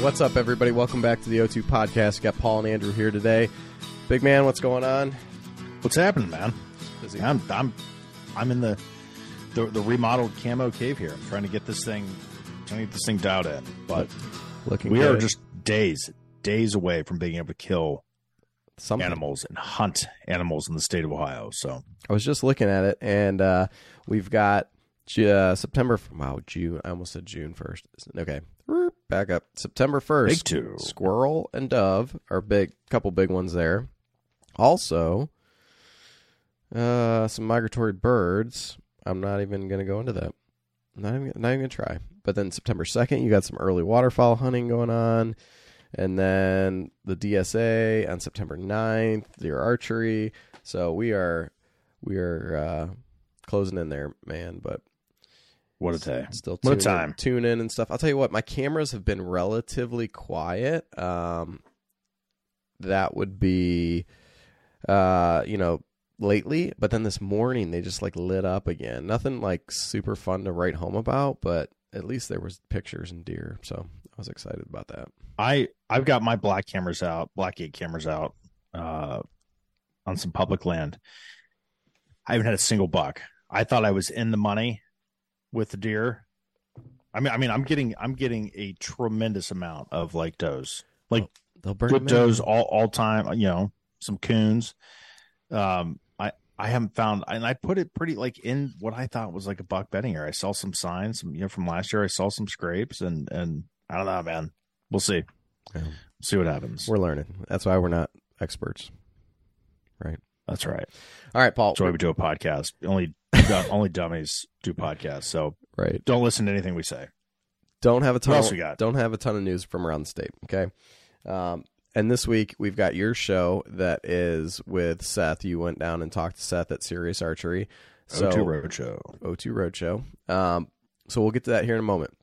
What's up, everybody? Welcome back to the O2 podcast. Got Paul and Andrew here today. Big man, what's going on? What's happening, man? Busy. I'm I'm I'm in the the, the remodeled camo cave here. I'm trying to get this thing trying to get this thing dialed in. But Looking we good. are just days days away from being able to kill Something. animals and hunt animals in the state of Ohio. So I was just looking at it, and uh, we've got uh, September. Wow, June. I almost said June first. Okay, back up. September big first. two. Squirrel and dove are big. Couple big ones there. Also, uh, some migratory birds. I'm not even going to go into that. Not even, not even going to try. But then September 2nd, you got some early waterfowl hunting going on. And then the DSA on September 9th, deer archery. So we are we are uh, closing in there, man. But What a day. still What a time. Tune in and stuff. I'll tell you what, my cameras have been relatively quiet. Um, that would be, uh, you know, lately. But then this morning they just like lit up again. Nothing like super fun to write home about, but at least there was pictures and deer. So I was excited about that. I I've got my black cameras out, black blackgate cameras out, uh, on some public land. I haven't had a single buck. I thought I was in the money with deer. I mean, I mean, I'm getting I'm getting a tremendous amount of like does, like They'll burn good does all all time. You know, some coons. Um, I I haven't found, and I put it pretty like in what I thought was like a buck bedding area. I saw some signs, some you know from last year. I saw some scrapes, and and I don't know, man. We'll see. Yeah. See what happens. We're learning. That's why we're not experts. That's right. All right, Paul. That's why we do a podcast. Only only dummies do podcasts. So Right. don't listen to anything we say. don't have a ton. else of, we got? Don't have a ton of news from around the state. Okay. Um, and this week we've got your show that is with Seth. You went down and talked to Seth at Sirius Archery. So O2 Roadshow. O2 Roadshow. Um, so we'll get to that here in a moment.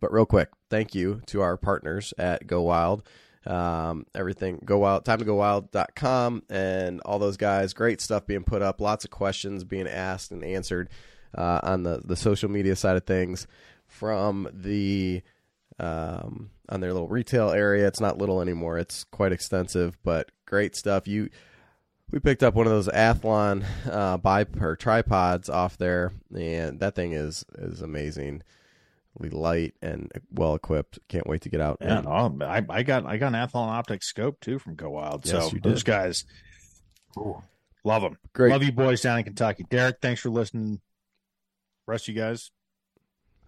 But real quick, thank you to our partners at Go Wild. Um, everything go wild, time to go wild.com and all those guys. Great stuff being put up. Lots of questions being asked and answered uh, on the, the social media side of things from the um, on their little retail area. It's not little anymore. It's quite extensive, but great stuff. You we picked up one of those Athlon uh, bip or tripods off there, and that thing is is amazingly light and well equipped. Can't wait to get out. Yeah, and- no, I, I got I got an Athlon Optic scope too from Go Wild. Yes, so you those guys, ooh, love them. Great. Love you boys down in Kentucky. Derek, thanks for listening. Rest of you guys,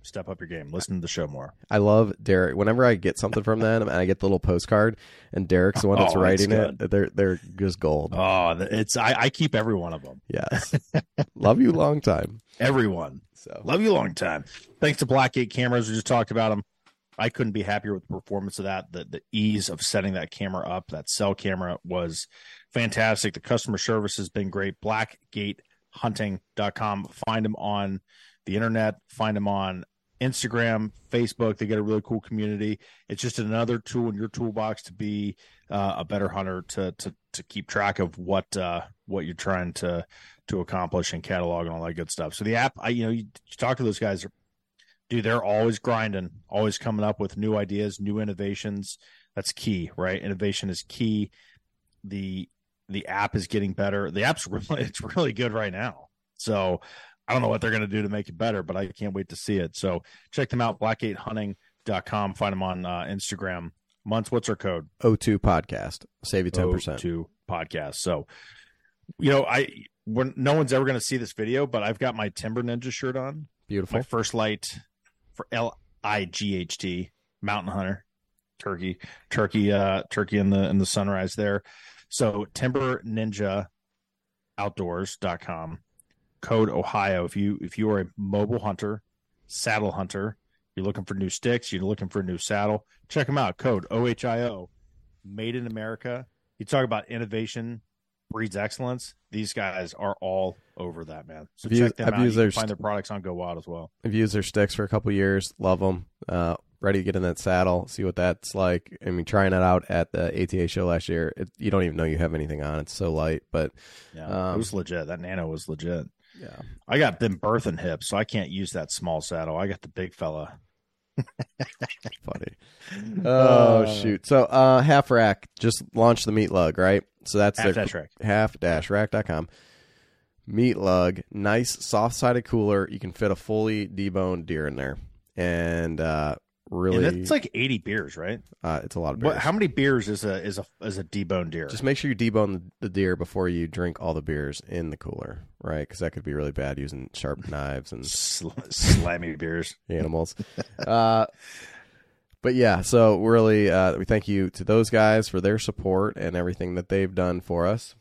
step up your game. Listen to the show more. I love Derek. Whenever I get something from them and I get the little postcard, and Derek's the one that's Oh, it's writing it, they're they're just gold. Oh, it's I, I keep every one of them. Yes, love you long time. Everyone. So Love you long time. Thanks to Blackgate cameras. We just talked about them. I couldn't be happier with the performance of that. The the ease of setting that camera up, that cell camera was fantastic. The customer service has been great. Blackgatehunting.com. Find them on the internet. Find them on Instagram, Facebook. They get a really cool community. It's just another tool in your toolbox to be uh, a better hunter to to to keep track of what uh, what you're trying to to accomplish and catalog and all that good stuff. So the app, I you know, you, you talk to those guys, dude, they're always grinding, always coming up with new ideas, new innovations. That's key, right? Innovation is key. The the app is getting better. The app's really it's really good right now. So I don't know what they're going to do to make it better, but I can't wait to see it. So check them out, blackgatehunting.com. Find them on uh, Instagram. Months, what's our code? O2 podcast save you ten percent. to podcast. So, you know, I when no one's ever going to see this video, but I've got my Timber Ninja shirt on, Beautiful. my First Lite for L I G H T Mountain Hunter, turkey, turkey, uh, turkey in the in the sunrise there. So Timber Ninja ohioutdoors.com. Code Ohio if you if you are a mobile hunter, saddle hunter, you're looking for new sticks, you're looking for a new saddle, check them out. Code OHIO. Made in America. You talk about innovation breeds excellence. These guys are all over that, man. So I've used- check them I've out. You used can their find their products on Go Wild as well. I've used their sticks for a couple years. Love them. Uh, ready to get in that saddle, see what that's like. I mean, trying it out at the ATA show last year, it, you don't even know you have anything on. It's so light, but Yeah, Um, it was legit. That Nano was legit. Yeah, I got them birthing hips, so I can't use that small saddle. I got the big fella. funny. Oh Uh, shoot! So uh, half rack just launched the meat lug, right? So that's Half their that track. half dash rack.com. Meat lug, nice soft sided cooler. You can fit a fully deboned deer in there, and uh, really, And it's like eighty beers, right? uh, it's a lot of What? beers. How many beers is a is a is a deboned deer? Just make sure you debone the, deer before you drink all the beers in the cooler, right? Because that could be really bad using sharp knives and Sl- slammy beers. animals. uh, but yeah, so really, uh, we thank you to those guys for their support and everything that they've done for us.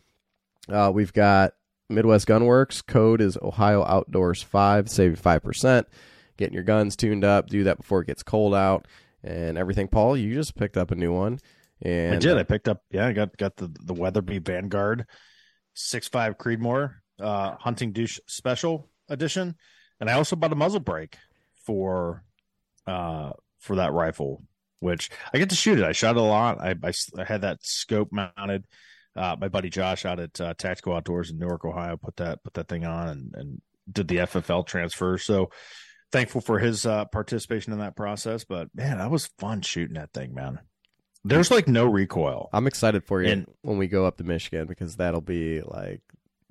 Uh, we've got Midwest Gunworks. Code is Ohio Outdoors Five. Save five percent. Getting your guns tuned up. Do that before it gets cold out and everything. Paul, you just picked up a new one. And I did. I picked up. Yeah, I got got the the Weatherby Vanguard six five Creedmoor uh, hunting douche special edition, and I also bought a muzzle brake for uh for that rifle, which I get to shoot it. I shot it a lot. I I, I had that scope mounted. Uh, my buddy Josh out at uh, Tactical Outdoors in Newark, Ohio, put that put that thing on and and did the FFL transfer. So thankful for his uh, participation in that process. But man, that was fun shooting that thing, man. There's like no recoil. I'm excited for you And- when we go up to Michigan because that'll be like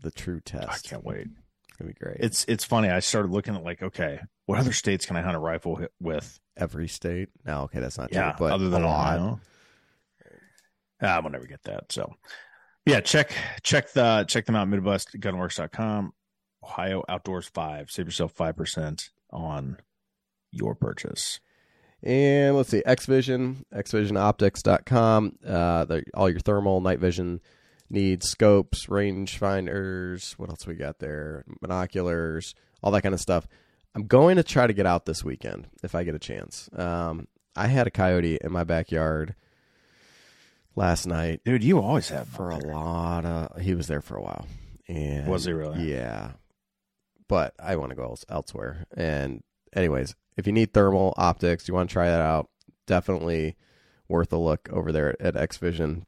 the true test. I can't wait. It's gonna be great. It's it's funny. I started looking at like, okay, what other states can I hunt a rifle with? every state. No, okay, that's not Yeah, true. But other than. Ohio. Ah, we'll never get that. So, yeah, check check the check them out. MidwestGunworks.com. Ohio Outdoors Five. Save yourself five percent on your purchase. And let's see, Xvision, xvisionoptics.com. Uh, the, all your thermal, night vision needs, scopes, range finders. What else we got there? Binoculars, all that kind of stuff. I'm going to try to get out this weekend if I get a chance. Um, I had a coyote in my backyard last night Dude, you always have for a lot of. He was there for a while, and Was he really? Yeah, but I want to go else- elsewhere. And anyways, if you need thermal optics, you want to try that out, definitely worth a look over there at Xvision.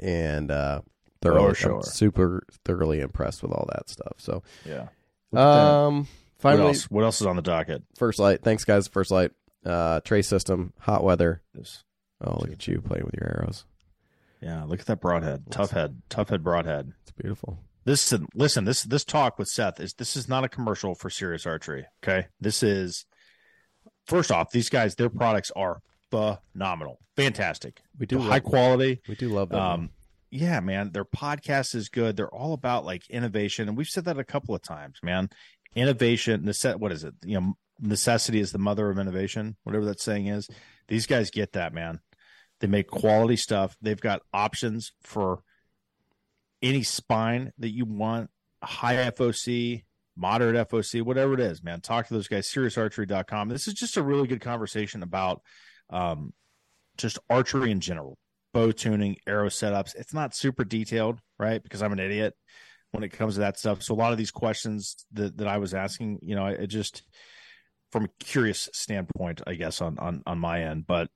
And uh, thoroughly, For sure. I'm super thoroughly impressed with all that stuff. So, Yeah. Look at that. um, what else? What else is on the docket? First Lite. Thanks, guys. First Lite. Uh, trace system, hot weather. This- Oh, look at you playing with your arrows. Yeah, look at that broadhead. Tough head. Tough head broadhead. It's beautiful. This listen, this this talk with Seth is this is not a commercial for Sirius Archery. Okay. This is first off, these guys, their products are phenomenal. Fantastic. We do high quality. we do love them. Um yeah, man. Their podcast is good. They're all about like innovation. And we've said that a couple of times, man. Innovation, necess- what is it? You know, necessity is the mother of innovation, whatever that saying is. These guys get that, man. They make quality stuff. They've got options for any spine that you want, high FOC, moderate FOC, whatever it is, man. Talk to those guys, siriusarchery.com. This is just a really good conversation about um, just archery in general, bow tuning, arrow setups. It's not super detailed, right? Because I'm an idiot when it comes to that stuff. So a lot of these questions that, that I was asking, you know, it just from a curious standpoint, I guess, on on on my end. But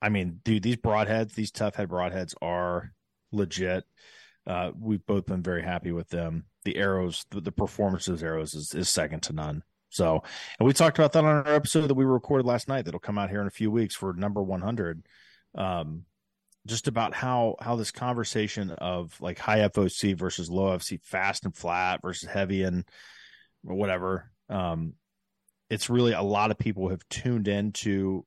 I mean, dude, these broadheads, these tough head broadheads are legit. Uh, we've both been very happy with them. The arrows, the, the performance of arrows is, is second to none. So, and we talked about that on our episode that we recorded last night. That'll come out here in a few weeks for number 100. Um, just about how how this conversation of like high FOC versus low FOC, fast and flat versus heavy and whatever. Um, it's really a lot of people have tuned into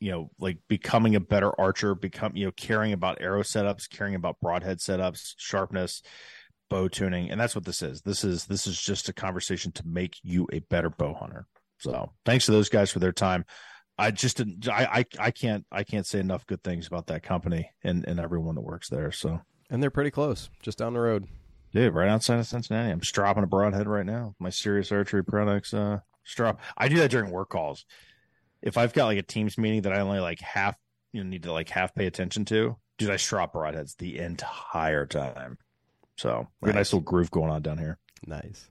you know like becoming a better archer become you know caring about arrow setups caring about broadhead setups sharpness bow tuning and that's what this is this is this is just a conversation to make you a better bow hunter so thanks to those guys for their time i just didn't i i, I can't i can't say enough good things about that company and and everyone that works there so and they're pretty close, just down the road. Dude, right outside of Cincinnati. I'm stropping a broadhead right now. My Sirius Archery Products uh strop. I do that during work calls. If I've got like a teams meeting that I only like half you know need to like half pay attention to, dude, I strop broadheads the entire time. So a nice little groove going on down here. Nice.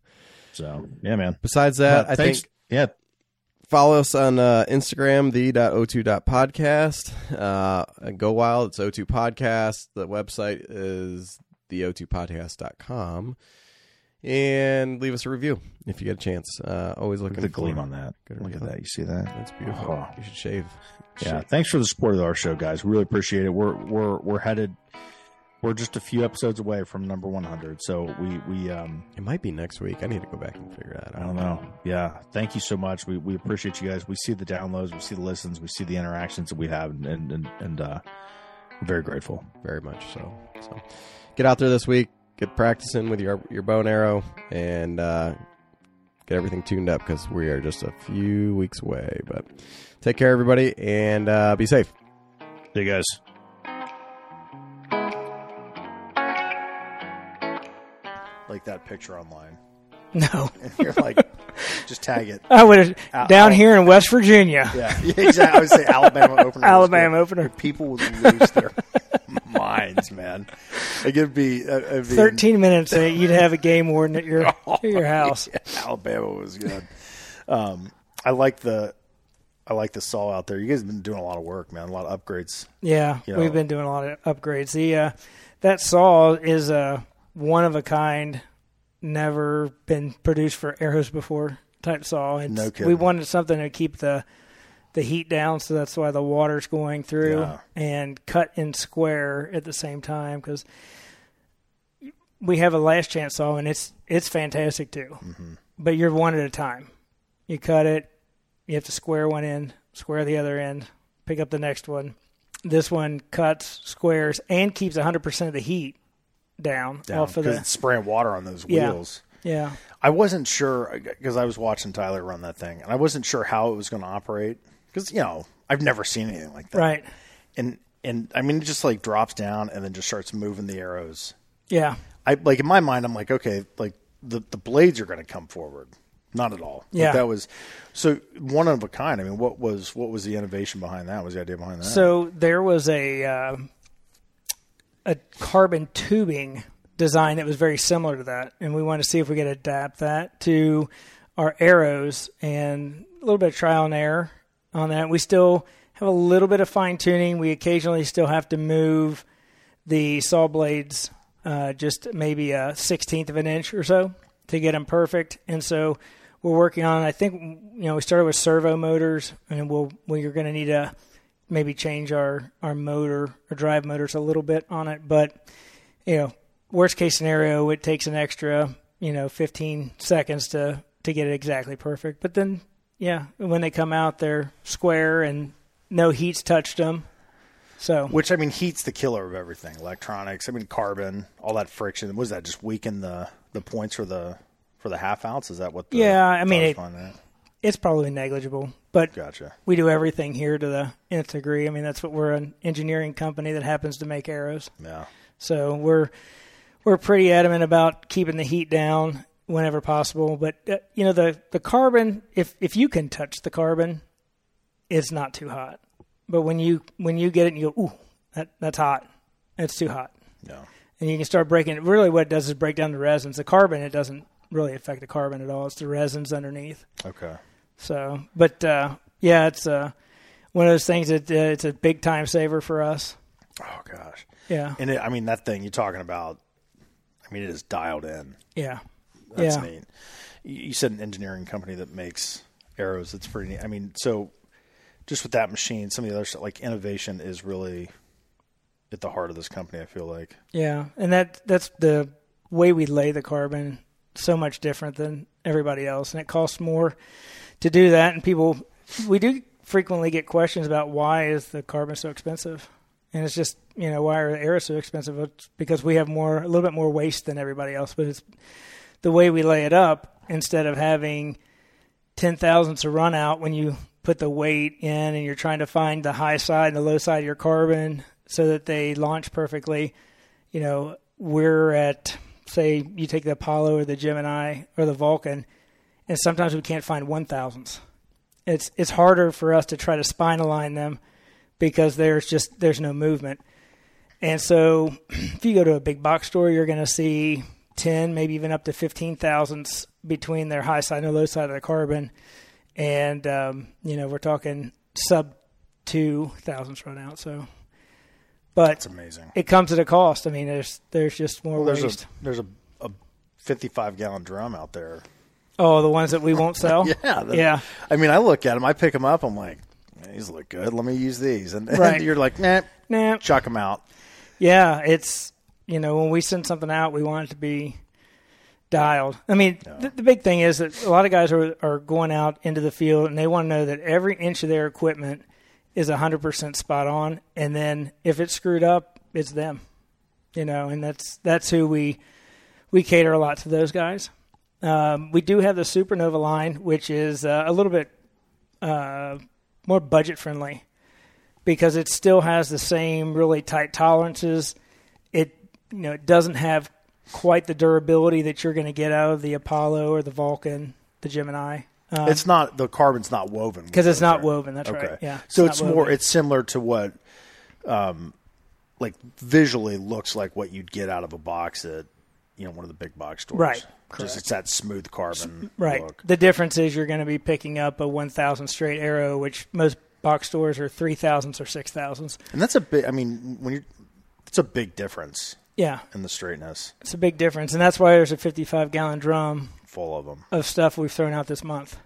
So yeah, man. Besides that, I thanks- think yeah, follow us on uh, Instagram, the.o2.podcast. Uh, and go wild. It's O2 Podcast. The website is theo2podcast.com. And leave us a review if you get a chance. Uh, always look looking at the gleam on that. Good Look at that. You see that? That's beautiful. Oh. You should shave. Yeah. Shave. Thanks for the support of our show, guys. Really appreciate it. We're we're we're headed. We're just a few episodes away from number 100. So we we um It might be next week. I need to go back and figure that out. I don't know. Yeah. Thank you so much. We we appreciate you guys. We see the downloads, we see the listens, we see the interactions that we have, and and and uh, very grateful. very much so. So get out there this week, get practicing with your your bow and arrow, and uh, get everything tuned up because we are just a few weeks away. But take care, everybody, and uh, be safe. See you guys. Like that picture online, No, and you're like, just tag it. I would have Al- down Al- here in West Virginia, Yeah, exactly. I would say Alabama opener. Alabama good. opener. People would lose their man. It could be, uh, it'd be Thirteen minutes, uh, you'd have a game warden at your at your house. Alabama was good. Um, I like the, I like the saw out there. You guys have been doing a lot of work, man. A lot of upgrades. Yeah, You know. we've been doing a lot of upgrades. The uh, that saw is a one of a kind, never been produced for arrows before type saw. It's, No We wanted something to keep the the heat down, so that's why the water's going through Yeah. and cut in square at the same time because we have a last chance saw and it's it's fantastic too. Mm-hmm. But you're one at a time. You cut it, you have to square one end, square the other end, pick up the next one. This one cuts, squares, and keeps 100% of the heat down, down off of the. it's spraying water on those Yeah. wheels. Yeah, I wasn't sure because I was watching Tyler run that thing, and I wasn't sure how it was going to operate because you know I've never seen anything like that. right. And and I mean it just like drops down and then just starts moving the arrows. Yeah, I like in my mind I'm like okay like the the blades are going to come forward. Not at all. Like, Yeah. that was so one of a kind. I mean, what was what was the innovation behind that? What was the idea behind that? So there was a uh, a carbon tubing design that was very similar to that, and we wanted to see if we could adapt that to our arrows and a little bit of trial and error on that. We still have a little bit of fine tuning. We occasionally still have to move the saw blades uh, just maybe a sixteenth of an inch or so to get them perfect, and so we're working on. I think you know we started with servo motors, and we'll we're going to need to maybe change our our motor or drive motors a little bit on it. But you know, worst case scenario, it takes an extra you know 15 seconds to to get it exactly perfect. But then yeah, when they come out, they're square and no heat's touched them. So Which I mean, heat's the killer of everything. Electronics. I mean, carbon, all that friction. Was that just weaken the the points for the for the half ounce? Is that what? The, Yeah, I mean, it- it's probably negligible, but Gotcha. we do everything here to the nth degree. I mean, that's what we're an engineering company that happens to make arrows. Yeah. So we're we're pretty adamant about keeping the heat down whenever possible. But uh, you know the the carbon, if if you can touch the carbon, it's not too hot. But when you when you get it and you go, ooh, that that's hot. It's too hot, Yeah. and you can start breaking. it. Really, what it does is break down the resins. The carbon, it doesn't really affect the carbon at all. It's the resins underneath. Okay. So, but uh, yeah, it's uh, one of those things that uh, it's a big time saver for us. Oh gosh. Yeah, And it, I mean, that thing you're talking about. I mean, it is dialed in. yeah, That's yeah. neat. You said an engineering company that makes arrows. That's pretty neat. I mean, so just with that machine, some of the other stuff, like innovation, is really at the heart of this company. I feel like. Yeah, and that that's the way we lay the carbon so much different than everybody else, and it costs more to do that. And people, we do frequently get questions about why is the carbon so expensive, and it's just you know why are the arrows so expensive? It's because we have more, a little bit more waste than everybody else, but it's the way we lay it up. Instead of having ten thousandths to run out when you put the weight in and you're trying to find the high side and the low side of your carbon so that they launch perfectly. You know, we're at say you take the Apollo or the Gemini or the Vulcan, and sometimes we can't find one thousands. It's it's harder for us to try to spine align them because there's just there's no movement. And so, if you go to a big box store, you're going to see ten, maybe even up to fifteen thousandths between their high side and low side of the carbon, and um, you know we're talking sub two thousandths right out. So, but it's amazing. it comes at a cost. I mean, there's there's just more Well, there's waste. a there's a, a 55 gallon drum out there. oh, the ones that we won't sell. Yeah, the- yeah. I mean, I look at them, I pick them up, I'm like, these look good. Let me use these, and, and you're like, nah, Nah. chuck them out. Yeah, it's you know when we send something out, we want it to be dialed. I mean, the, the big thing is that a lot of guys are are going out into the field and they want to know that every inch of their equipment is hundred percent spot on, and then if it's screwed up, it's them. You know, and that's that's who we we cater a lot to those guys. Um, we do have the Supernova line, which is uh, a little bit uh, more budget friendly because it still has the same really tight tolerances. You know it doesn't have quite the durability that you're going to get out of the Apollo or the Vulcan, the Gemini, it's not the carbon's not woven because it's not right? woven. That's Okay, right. Yeah. so not it's more. It's similar to what, um, like visually looks like what you'd get out of a box at, you know, one of the big box stores. Right, Just it's that smooth carbon. right. Look. The difference is you're going to be picking up a 1,000 straight arrow, which most box stores are 3,000s or 6,000s. And that's a big. I mean, when you, it's a big difference Yeah, And the straightness. it's a big difference, and that's why there's a 55 gallon drum Full of them. of stuff we've thrown out this month.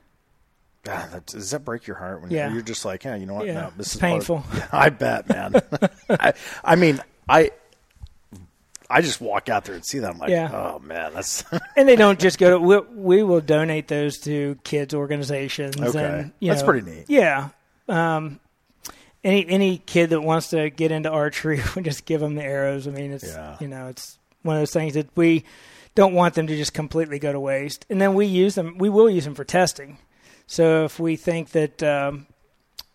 God, that, does that break your heart when Yeah. you're just like, yeah, you know what? Yeah, no, this it's is part of- painful. Yeah, I bet, man. I, I mean, I, I just walk out there and see them. I'm like, Yeah. oh man, that's And they don't just go to. We, we will donate those to kids organizations. Okay. and, you That's know, pretty neat. Yeah. Um, any any kid that wants to get into archery, we just give them the arrows. I mean, it's Yeah. you know, it's one of those things that we don't want them to just completely go to waste. And then we use them. We will use them for testing. So if we think that um,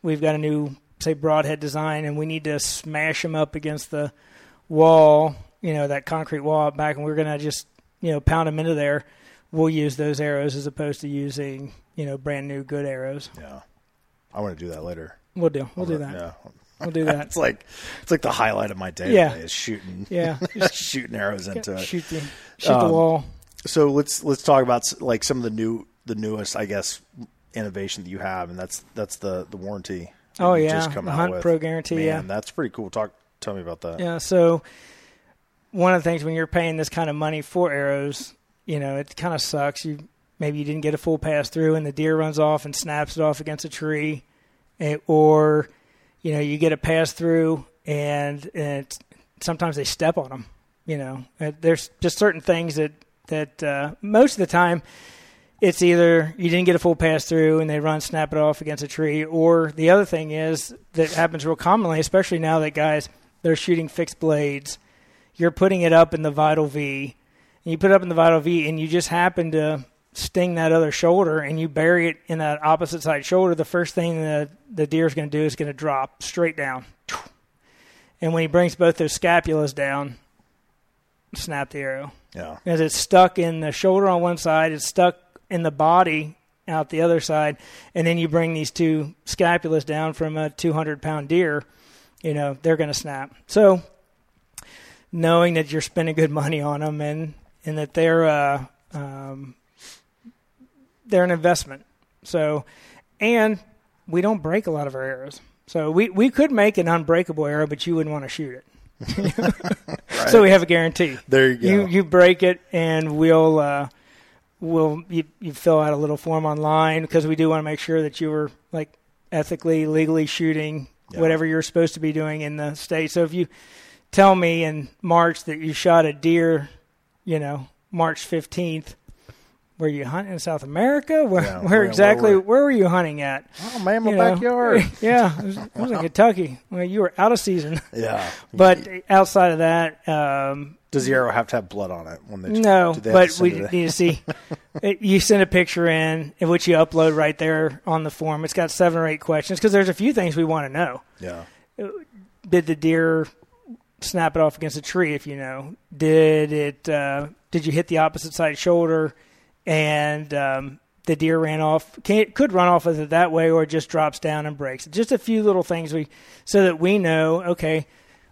we've got a new, say, broadhead design, and we need to smash them up against the wall, you know, that concrete wall back, and we're going to just, you know, pound them into there, we'll use those arrows as opposed to using, you know, brand new good arrows. yeah. I want to do that later. We'll do. We'll do that. Yeah, We'll do that. it's like it's like the highlight of my day. Yeah. today is shooting, Yeah. shooting arrows into it. shoot the shoot the Um, wall. So let's let's talk about like some of the new the newest, I guess, innovation that you have, and that's that's the the warranty. Oh, yeah. just come The out Hunt with. Pro Guarantee, Man, yeah. that's pretty cool. Talk, tell me about that. Yeah. So one of the things when you're paying this kind of money for arrows, you know, it kind of sucks. You maybe you didn't get a full pass through, and the deer runs off and snaps it off against a tree, or you know, you get a pass through, and, and sometimes they step on them. You know, Uh, there's just certain things that that uh, most of the time. It's either you didn't get a full pass through and they run, snap it off against a tree, or the other thing is that happens real commonly, especially now that guys they're shooting fixed blades. You're putting it up in the Vital V, and you put it up in the Vital V, and you just happen to sting that other shoulder, and you bury it in that opposite side shoulder. The first thing the the deer is going to do is going to drop straight down, and when he brings both those scapulas down, snap the arrow Yeah, as it's stuck in the shoulder on one side, it's stuck in the body out the other side, and then you bring these two scapulas down from a 200 pound deer, you know, they're going to snap. So, knowing that you're spending good money on them and, and that they're, uh, um, they're an investment. So, and we don't break a lot of our arrows. So we, we could make an unbreakable arrow, but you wouldn't want to shoot it. So we have a guarantee there you go. you you break it and we'll uh we'll you, you fill out a little form online because we do want to make sure that you were like ethically legally shooting Yeah. whatever you're supposed to be doing in the state so if you tell me in march that you shot a deer you know march 15th were you hunting in south america where, Yeah, where where- exactly where where, were- were you hunting at oh man, my You know? backyard. yeah it was, it was in kentucky well you were out of season yeah, but outside of that um does the arrow have to have blood on it when they? No, they but we need to see. it, you send a picture in, in which you upload right there on the form. It's got seven or eight questions because there's a few things we want to know. Yeah, Did the deer snap it off against a tree? If you know, did it uh, did you hit the opposite side shoulder and um, the deer ran off? Can, could run off with it that way, or it just drops down and breaks. Just a few little things we so that we know. Okay,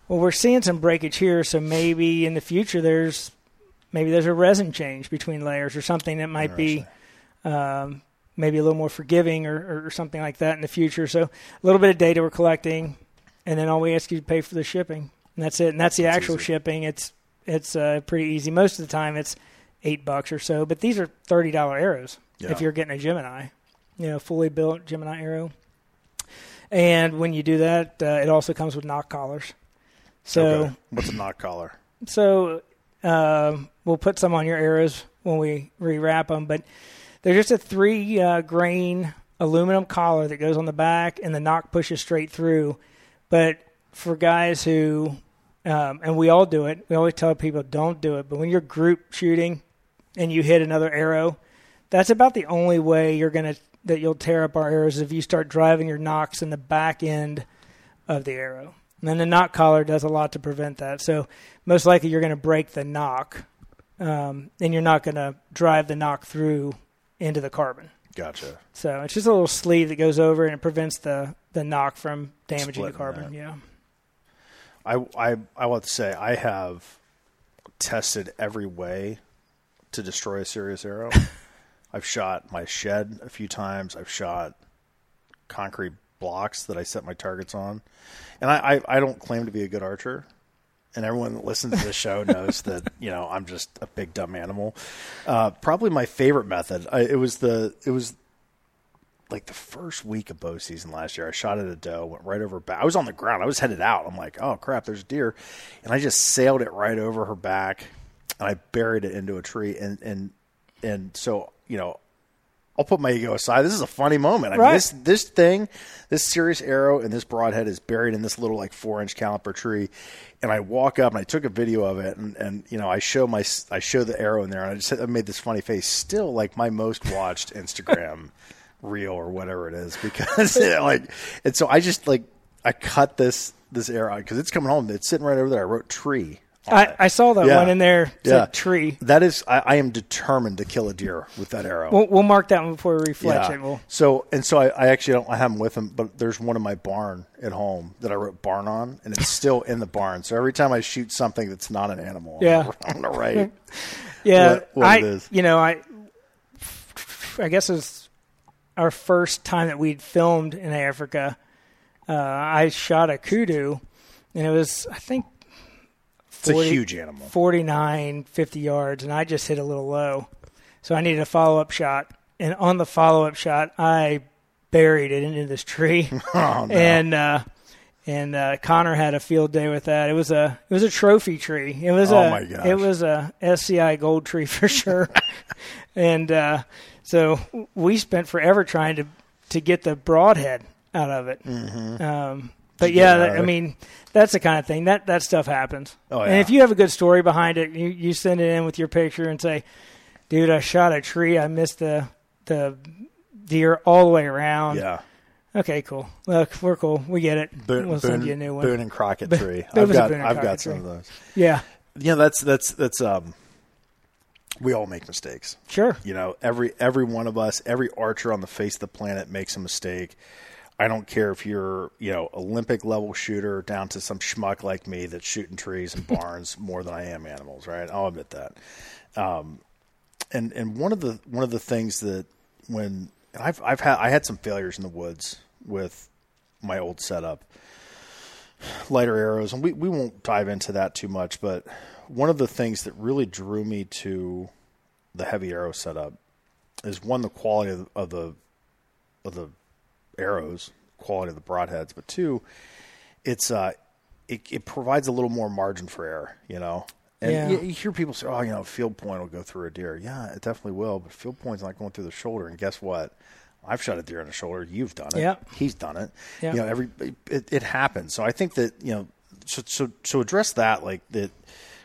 well we're seeing some breakage here, so maybe in the future there's maybe there's a resin change between layers or something that might be um, maybe a little more forgiving or, or something like that in the future. So a little bit of data we're collecting, and then all we ask you to pay for the shipping, and that's it. And that's the That's actual easy. shipping. It's it's uh, pretty easy. Most of the time, it's eight bucks or so. But these are thirty dollar arrows Yeah. if you're getting a Gemini, you know, fully built Gemini arrow. And when you do that, uh, it also comes with nock collars. So Okay. what's a nock collar? so um we'll put some on your arrows when we rewrap them, but they're just a three uh, grain aluminum collar that goes on the back, and the nock pushes straight through. But for guys who, um, and we all do it, we always tell people don't do it. But when you're group shooting and you hit another arrow, that's about the only way you're gonna that you'll tear up our arrows is if you start driving your nocks in the back end of the arrow. And then the nock collar does a lot to prevent that. So most likely you're going to break the nock, um, and you're not going to drive the nock through into the carbon. Gotcha. So it's just a little sleeve that goes over and it prevents the, the nock from damaging the carbon. that. Yeah. I I I want to say I have tested every way to destroy a Sirius arrow. I've shot my shed a few times. I've shot concrete blocks that I set my targets on, and I I, I don't claim to be a good archer. And everyone that listens to the show knows that you know I'm just a big dumb animal. Uh, probably my favorite method. I, it was the it was like the first week of bow season last year, I shot at a doe, went right over back. I was on the ground. I was headed out. I'm like, oh crap, there's a deer, and I just sailed it right over her back, and I buried it into a tree. And and and so you know, I'll put my ego aside. This is a funny moment. I mean, this this thing, this Sirius arrow and this broadhead is buried in this little like four inch caliper tree, and I walk up and I took a video of it, and, and you know I show my I show the arrow in there, and I just I made this funny face. Still like my most watched Instagram reel or whatever it is because like, and so I just like I cut this this arrow because it's coming home. It's sitting right over there. I wrote tree. I. I saw that Yeah. one in there. It Yeah. tree. That is, I, I am determined to kill a deer with that arrow. We'll, we'll mark that one before we refletch it. We'll, So and so I, I actually don't I have them with him, but there's one in my barn at home that I wrote barn on, and it's still in the barn. So every time I shoot something that's not an animal, Yeah. I'm gonna write. yeah, what- what I, it is. you know, I, I guess it was our first time that we'd filmed in Africa. Uh, I shot a kudu, and it was I think It's a huge animal. 49, 50 yards, and I just hit a little low. So I needed a follow up shot. And on the follow up shot, I buried it into this tree. Oh, no. And uh, and uh, Connor had a field day with that. It was a it was a trophy tree. It was Oh, a my gosh. it was a SCI gold tree for sure. and uh, so we spent forever trying to to get the broadhead out of it. Um, but you yeah, that- I mean that's the kind of thing that that stuff happens. Oh, And if you have a good story behind it, you you send it in with your picture and say, "Dude, I shot a tree. I missed the the deer all the way around." Yeah, Okay, cool. Look, we're cool. We get it. Boone, we'll send Boone- you a new one. Boone and Crockett Bo- tree. I've got I've got some tree. of those. Yeah, Yeah, that's that's that's um. We all make mistakes. sure. You know, every every one of us, every archer on the face of the planet makes a mistake. I don't care if you're, you know, Olympic level shooter down to some schmuck like me that's shooting trees and barns more than I am animals, right? I'll admit that. Um, and and one of the one of the things that when I've I've had I had some failures in the woods with my old setup, lighter arrows, and we we won't dive into that too much, but one of the things that really drew me to the heavy arrow setup is one the quality of, of the of the arrows, quality of the broadheads, but two, it's uh, it, it provides a little more margin for error, you know. And Yeah. you, you hear people say, "Oh, you know, field point will go through a deer." Yeah, it definitely will, but field point's not going through the shoulder. And guess what? I've shot a deer in the shoulder. You've done it. Yep. He's done it. Yep. You know, every it, it happens. So I think that you know, so so so address that like that.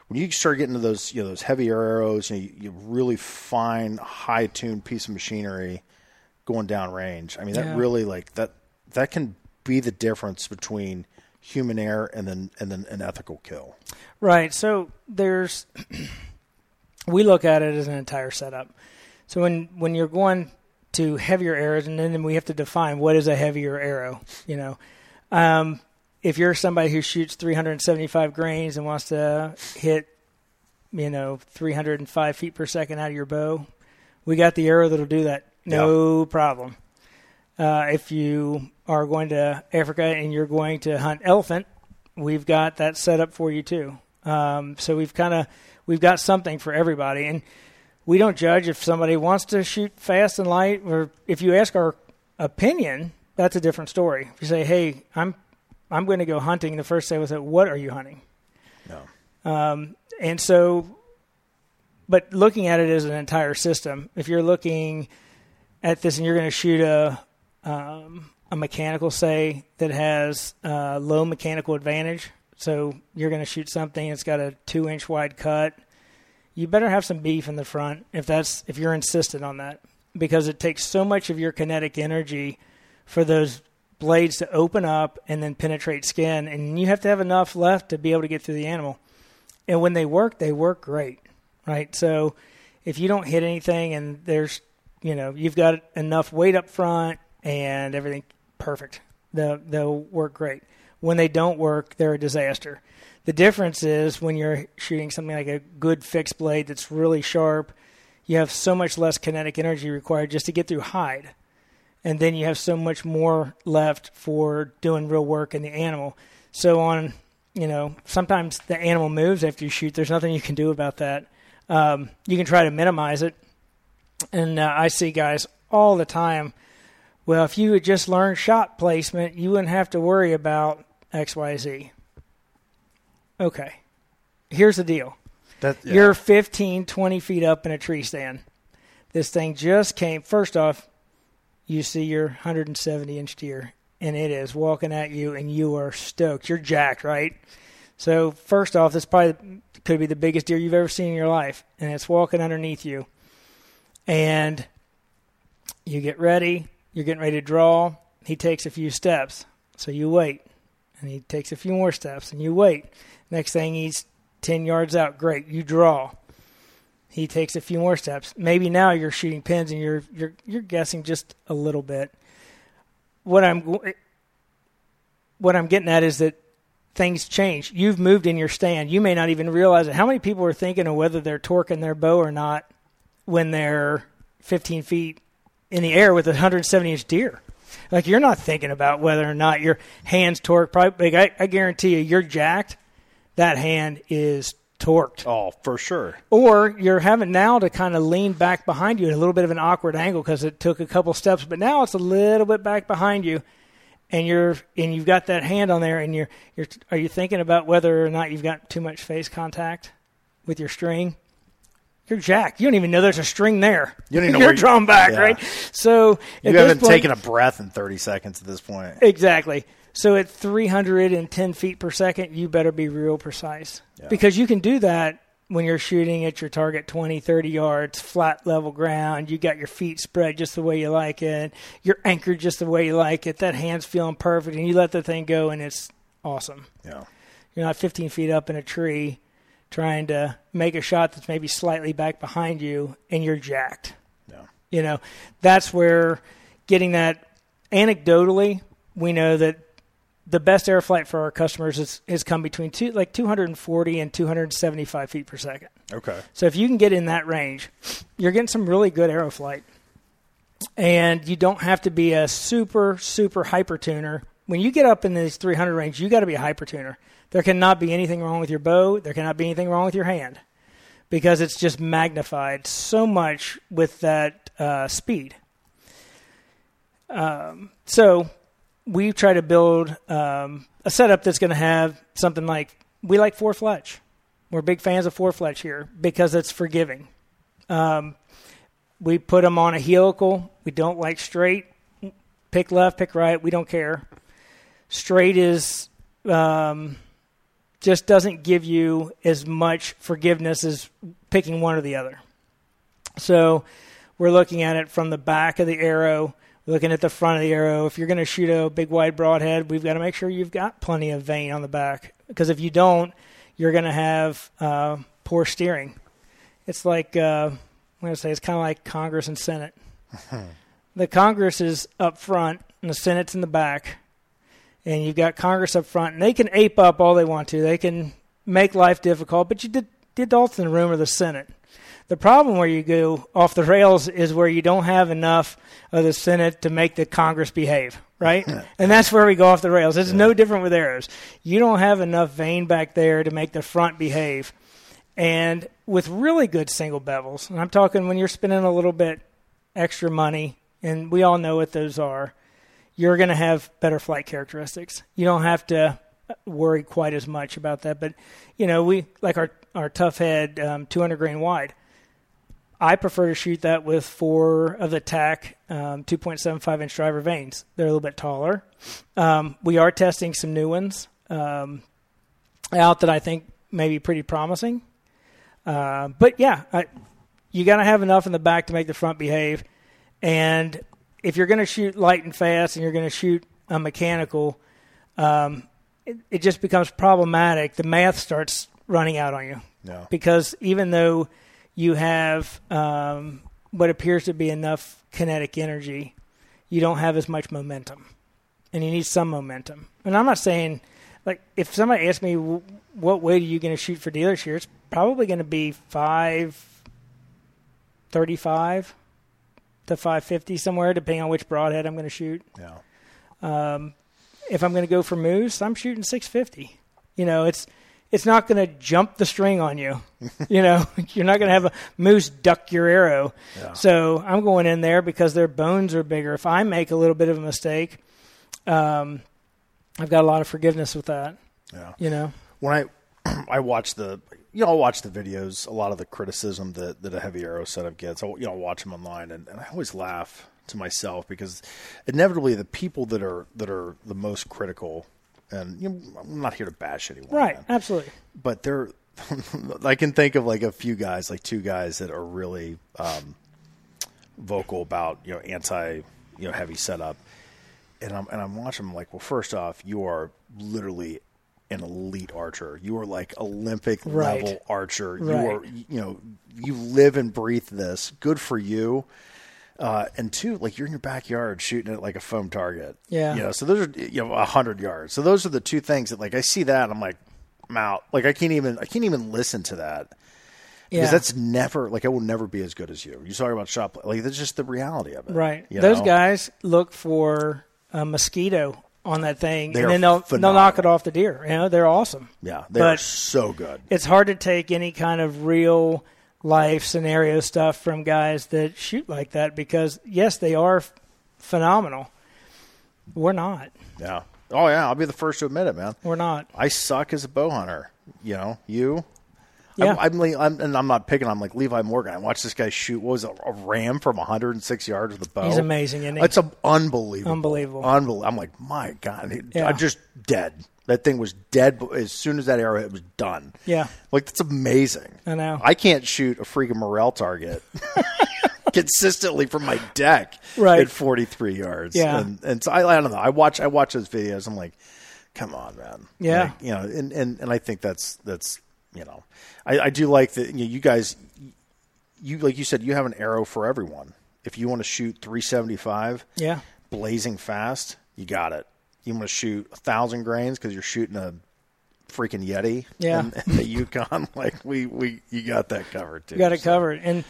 When you start getting to those, you know, those heavier arrows, and you, you really fine, high tuned piece of machinery going down range. I mean, that Yeah. really like that that can be the difference between human error and then and then an ethical kill. Right. So there's we look at it as an entire setup. So when when you're going to heavier arrows, and then we have to define what is a heavier arrow. You know, um, if you're somebody who shoots 375 grains and wants to hit, you know, 305 feet per second out of your bow, we got the arrow that'll do that, no problem. Uh, if you are going to Africa and you're going to hunt elephant, we've got that set up for you too. Um, so we've kind of we've got something for everybody, and we don't judge if somebody wants to shoot fast and light, or if you ask our opinion, that's a different story. If you say, "Hey, I'm I'm going to go hunting," the first thing was, "What are you hunting?" No. Um, and so, but looking at it as an entire system, if you're looking at this and you're going to shoot a um, a mechanical, say that has uh, low mechanical advantage, so you're going to shoot something that's got a two inch wide cut, you better have some beef in the front if that's if you're insistent on that because it takes so much of your kinetic energy for those blades to open up and then penetrate skin, and you have to have enough left to be able to get through the animal. And when they work, they work great, right? So if you don't hit anything and there's, you know, you've got enough weight up front and everything perfect, they'll, they'll work great. When they don't work, they're a disaster. The difference is when you're shooting something like a good fixed blade that's really sharp, you have so much less kinetic energy required just to get through hide and then you have so much more left for doing real work in the animal. So on, you know, sometimes the animal moves after you shoot. There's nothing you can do about that. Um, you can try to minimize it, and uh, I see guys all the time. Well, if you had just learned shot placement, you wouldn't have to worry about X, Y, Z. Okay, here's the deal. That, yeah. You're 15, 20 feet up in a tree stand. This thing just came. First off, you see your 170 inch deer and it is walking at you and you are stoked. You're jacked, right? So first off, this probably could be the biggest deer you've ever seen in your life, and it's walking underneath you. And you get ready, you're getting ready to draw. He takes a few steps, so you wait, and he takes a few more steps, and you wait. Next thing he's ten yards out, great, you draw. He takes a few more steps. Maybe now you're shooting pins and you're you're you're guessing just a little bit. What I'm what I'm getting at is that things change. You've moved in your stand. You may not even realize it. How many people are thinking of whether they're torquing their bow or not when they're 15 feet in the air with a 170 inch deer? Like you're not thinking about whether or not your hands torque. Probably, I, I guarantee you, you're jacked. That hand is torqued. Oh, for sure. Or you're having now to kind of lean back behind you at a little bit of an awkward angle because it took a couple steps, but now it's a little bit back behind you, and you're and you've got that hand on there, and you're you're are you thinking about whether or not you've got too much face contact with your string? You're jacked. You don't even know there's a string there. You don't even know you're drawn back, Yeah. right? So You haven't point- taken a breath in 30 seconds at this point. Exactly. So at 310 feet per second, you better be real precise because you can do that when you're shooting at your target 20, 30 yards, flat level ground. You got your feet spread just the way you like it. You're anchored just the way you like it. That hand's feeling perfect, and you let the thing go, and it's awesome. Yeah. You're not 15 feet up in a tree trying to make a shot that's maybe slightly back behind you, and you're jacked. Yeah. You know, that's where getting that anecdotally, we know that the best air flight for our customers is, has come between two, like 240 and 275 feet per second. Okay. So if you can get in that range, you're getting some really good aero flight. And you don't have to be a super, super hyper tuner. When you get up in this 300 range, you got to be a hyper tuner. There cannot be anything wrong with your bow. There cannot be anything wrong with your hand because it's just magnified so much with that uh, speed. Um, so we try to build um, a setup that's going to have something like we like four fletch. We're big fans of four fletch here because it's forgiving. Um, we put them on a helical. We don't like straight. Pick left, pick right. We don't care. Straight is um, just doesn't give you as much forgiveness as picking one or the other. So we're looking at it from the back of the arrow, looking at the front of the arrow. If you're going to shoot a big wide broadhead, we've got to make sure you've got plenty of vane on the back because if you don't, you're going to have uh, poor steering. it's like uh, I'm going to say it's kind of like Congress and Senate. the Congress is up front and the Senate's in the back, and you've got Congress up front, and they can ape up all they want to. They can make life difficult, but you did the adults in the room are the Senate. The problem where you go off the rails is where you don't have enough of the Senate to make the Congress behave, right? and that's where we go off the rails. It's no different with arrows. You don't have enough vane back there to make the front behave. And with really good single bevels, and I'm talking when you're spending a little bit extra money, and we all know what those are, you're going to have better flight characteristics. You don't have to worry quite as much about that. But, you know, we like our, our tough head um, 200 grain wide. I prefer to shoot that with four of the TAC um, 2.75 inch driver vanes. They're a little bit taller. Um, we are testing some new ones um, out that I think may be pretty promising. Uh, but yeah, I, you got to have enough in the back to make the front behave. And if you're going to shoot light and fast and you're going to shoot a mechanical, um, it, it just becomes problematic. The math starts running out on you. Yeah. Because even though you have um, what appears to be enough kinetic energy, you don't have as much momentum, and you need some momentum. And I'm not saying, like, if somebody asks me what weight are you going to shoot for dealer shear, it's probably going to be five thirty-five to five fifty somewhere, depending on which broadhead I'm going to shoot. Yeah. Um, if I'm going to go for moose, I'm shooting six fifty. You know, it's it's not going to jump the string on you. you know, you're not going to have a moose duck your arrow. Yeah. So I'm going in there because their bones are bigger. If I make a little bit of a mistake, um, I've got a lot of forgiveness with that. Yeah. You know, when I I watch the you know I watch the videos, a lot of the criticism that that a heavy arrow setup gets. I you know I watch them online, and, and I always laugh to myself because inevitably the people that are that are the most critical, and you know, I'm not here to bash anyone, right? man, Absolutely. but they're I can think of like a few guys, like two guys that are really um, vocal about you know anti you know heavy setup, and I'm and I'm watching them like, well, first off, you are literally an elite archer. You are like Olympic Right. level archer. You are you know you live and breathe this. Good for you. Uh, and two, like you're in your backyard shooting at like a foam target. Yeah. You know, so those are you know a hundred yards. So those are the two things that like I see that I'm like, I'm out. Like I can't even I can't even listen to that Yeah. because that's never like I will never be as good as you. You talk about shot like that's just the reality of it. right. Those know? guys look for a mosquito on that thing, They and then they'll they'll knock it off the deer. You know, they're awesome. yeah, they are so good. it's hard to take any kind of real life scenario stuff from guys that shoot like that because yes, they are f- phenomenal. We're not. Yeah. Oh yeah, I'll be the first to admit it, man. We're not. I suck as a bow hunter. You know, you. Yeah. I'm, I'm, I'm, and I'm not picking. I'm like Levi Morgan. I watched this guy shoot. What was it, a ram from 106 yards with a bow? He's amazing, isn't he? It's a, unbelievable, Unbelievable. unbelievable. I'm like, my God, He- Yeah. I'm just dead. That thing was dead as soon as that arrow hit. It was done. Yeah. like that's amazing. I know. I can't shoot a freaking Morrell target consistently from my deck Right. at 43 yards. Yeah. and, and so I, I don't know. I watch I watch those videos. I'm like, come on, man. Yeah. Like, you know, and, and and I think that's that's you know, I, I do like that. You, know, you guys, you like you said, you have an arrow for everyone. If you want to shoot 375, Yeah. blazing fast, you got it. You want to shoot a thousand grains because you're shooting a freaking Yeti, Yeah. in, in the Yukon. like we we you got that covered too. You got it So, covered. And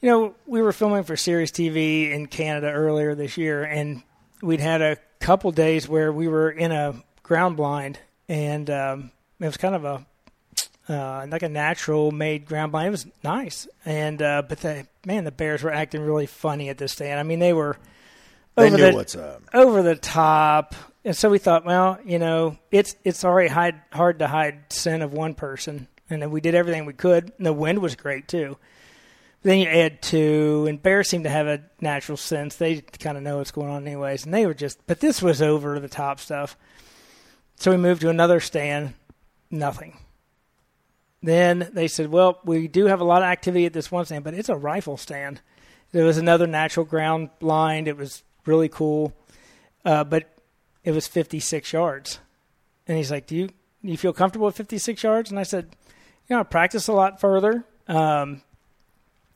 you know, we were filming for Sirius TV in Canada earlier this year, and we'd had a couple days where we were in a ground blind, and um, it was kind of a uh, like a natural made ground blind. It was nice, and uh, but the man, the bears were acting really funny at this stand. I mean, they were They over knew the, what's up. over the top. And so we thought, well, you know, it's it's already hide, hard to hide sin of one person, and then we did everything we could. And the wind was great too. Then you add two, and bears seem to have a natural sense. They kind of know what's going on, anyways. And they were just, but this was over the top stuff. So we moved to another stand, nothing. Then they said, well, we do have a lot of activity at this one stand, but it's a rifle stand. There was another natural ground blind. It was really cool, uh, but it was 56 yards. And he's like, "Do you you feel comfortable with 56 yards?" And I said, "You know, I practice a lot further. Um,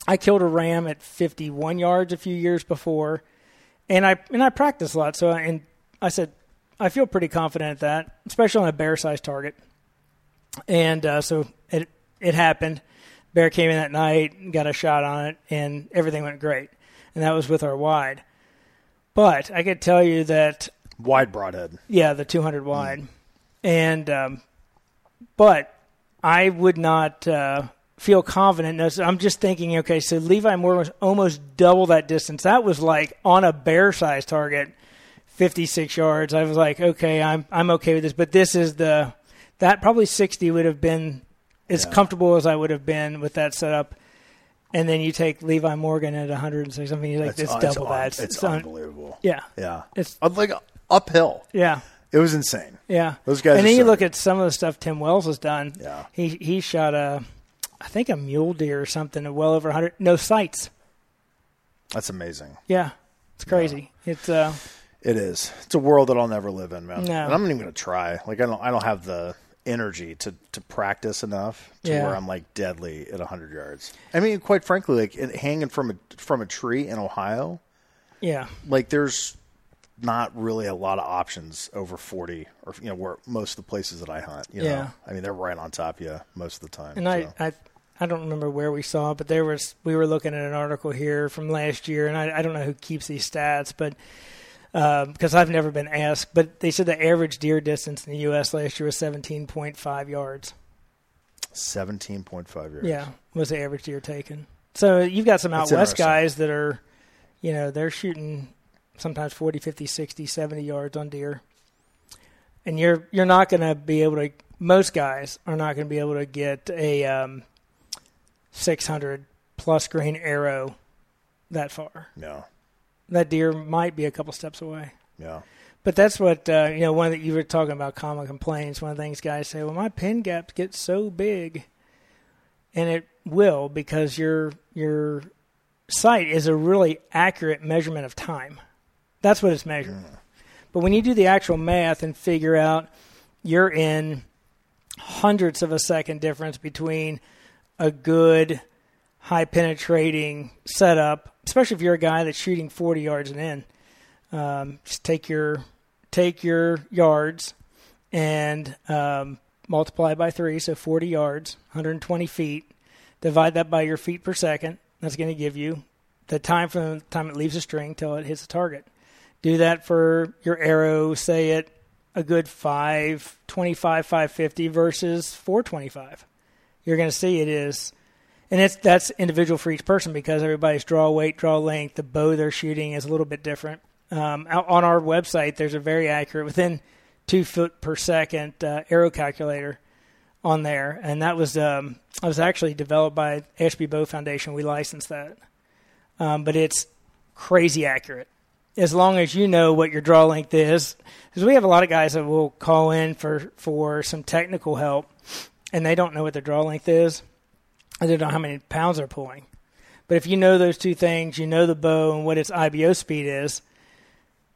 I killed a ram at 51 yards a few years before, and I and I practiced a lot. So and I said I feel pretty confident at that, especially on a bear sized target. And uh, so it it happened. Bear came in that night, got a shot on it, and everything went great. And that was with our wide. But I could tell you that Wide broadhead. yeah, the 200 wide. And, um, but I would not uh, feel confident. No, so I'm just thinking, okay, so Levi Moore was almost double that distance. That was like on a bear size target, 56 yards. I was like, okay, I'm I'm okay with this. But this is the that probably 60 would have been as comfortable as I would have been with that setup. And then you take Levi Morgan at 106 something. You're like, It's, it's, un- double that. It's, It's un- unbelievable. yeah, Yeah. It's- Uh, like uphill. yeah. It was insane. Yeah, Those guys And then you so look good. at some of the stuff Tim Wells has done. Yeah. he he shot a, I think a mule deer or something, at well over hundred. No sights. That's amazing. Yeah, it's crazy. It's uh, It is. It's a world that I'll never live in, man. No. And I'm not even gonna try. Like I don't. I don't have the energy to to practice enough to Yeah. where I'm like deadly at 100 yards. I mean, quite frankly, like hanging from a from a tree in Ohio, yeah, like there's not really a lot of options over 40 or you know where most of the places that I hunt. You Yeah. know, I mean they're right on top of you most of the time. and so. I, I I don't remember where we saw it, but there was we were looking at an article here from last year, and I, I don't know who keeps these stats, but. Because I've never been asked, but they said the average deer distance in the U.S. last year was 17.5 yards. 17.5 yards. Yeah, was the average deer taken. So you've got some out That's west guys that are, you know, they're shooting sometimes 40, 50, 60, 70 yards on deer. And you're you're not going to be able to most guys are not going to be able to get a um, 600 plus grain arrow that far. No. That deer might be a couple steps away. Yeah. But that's what uh, you know. One that you were talking about common complaints. One of the things guys say, "Well, my pin gaps get so big," and it will because your your sight is a really accurate measurement of time. That's what it's measuring. But when you do the actual math and figure out you're in hundredths of a second difference between a good high penetrating setup, especially if you're a guy that's shooting 40 yards and in. Um, just take your take your yards and um, multiply by three, so 40 yards, 120 feet. Divide that by your feet per second. That's going to give you the time from the time it leaves the string till it hits the target. Do that for your arrow, say at a good 525, 550 versus 425. You're going to see it is and it's that's individual for each person because everybody's draw weight, draw length, the bow they're shooting is a little bit different. Um, on our website, there's a very accurate within two foot per second uh, arrow calculator on there, and that was um, I was actually developed by Ashby Bow Foundation. We licensed that, um, but it's crazy accurate as long as you know what your draw length is. Because we have a lot of guys that will call in for for some technical help, and they don't know what their draw length is. I don't know how many pounds they're pulling. But if you know those two things, you know the bow and what its IBO speed is,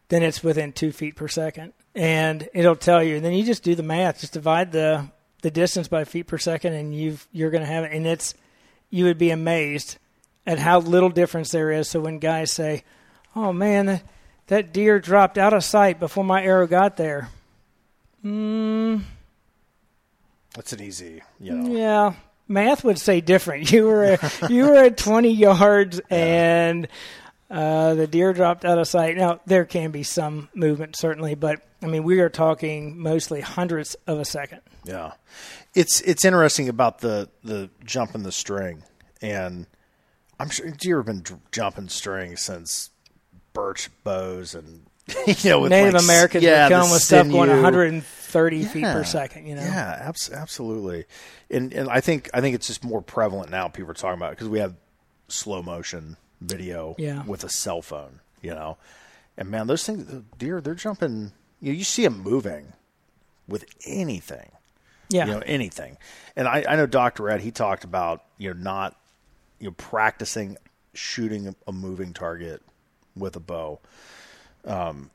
then it's within two feet per second. And it'll tell you. And then you just do the math. Just divide the, the distance by feet per second and you've you're gonna have it. And it's you would be amazed at how little difference there is. So when guys say, Oh man, that, that deer dropped out of sight before my arrow got there. Mm, That's an easy, you know. yeah, math would say different. You were at, you were at 20 yards and uh, the deer dropped out of sight. Now there can be some movement certainly, but I mean we are talking mostly hundredths of a second. Yeah, it's it's interesting about the the jump in the string, and I'm sure deer have been jumping strings since birch bows and you know with Native like, Americans yeah, would come with stuff going sinew. 130 feet Yeah. per second. You know, Yeah, abs- absolutely. And and I think I think it's just more prevalent now. People are talking about because we have slow motion video Yeah. with a cell phone. You know, and man, those things, the deer, they're jumping. You, know, you see them moving with anything. yeah, you know anything. And I, I know Dr. Ed he talked about you know not you know practicing shooting a, a moving target with a bow. Um,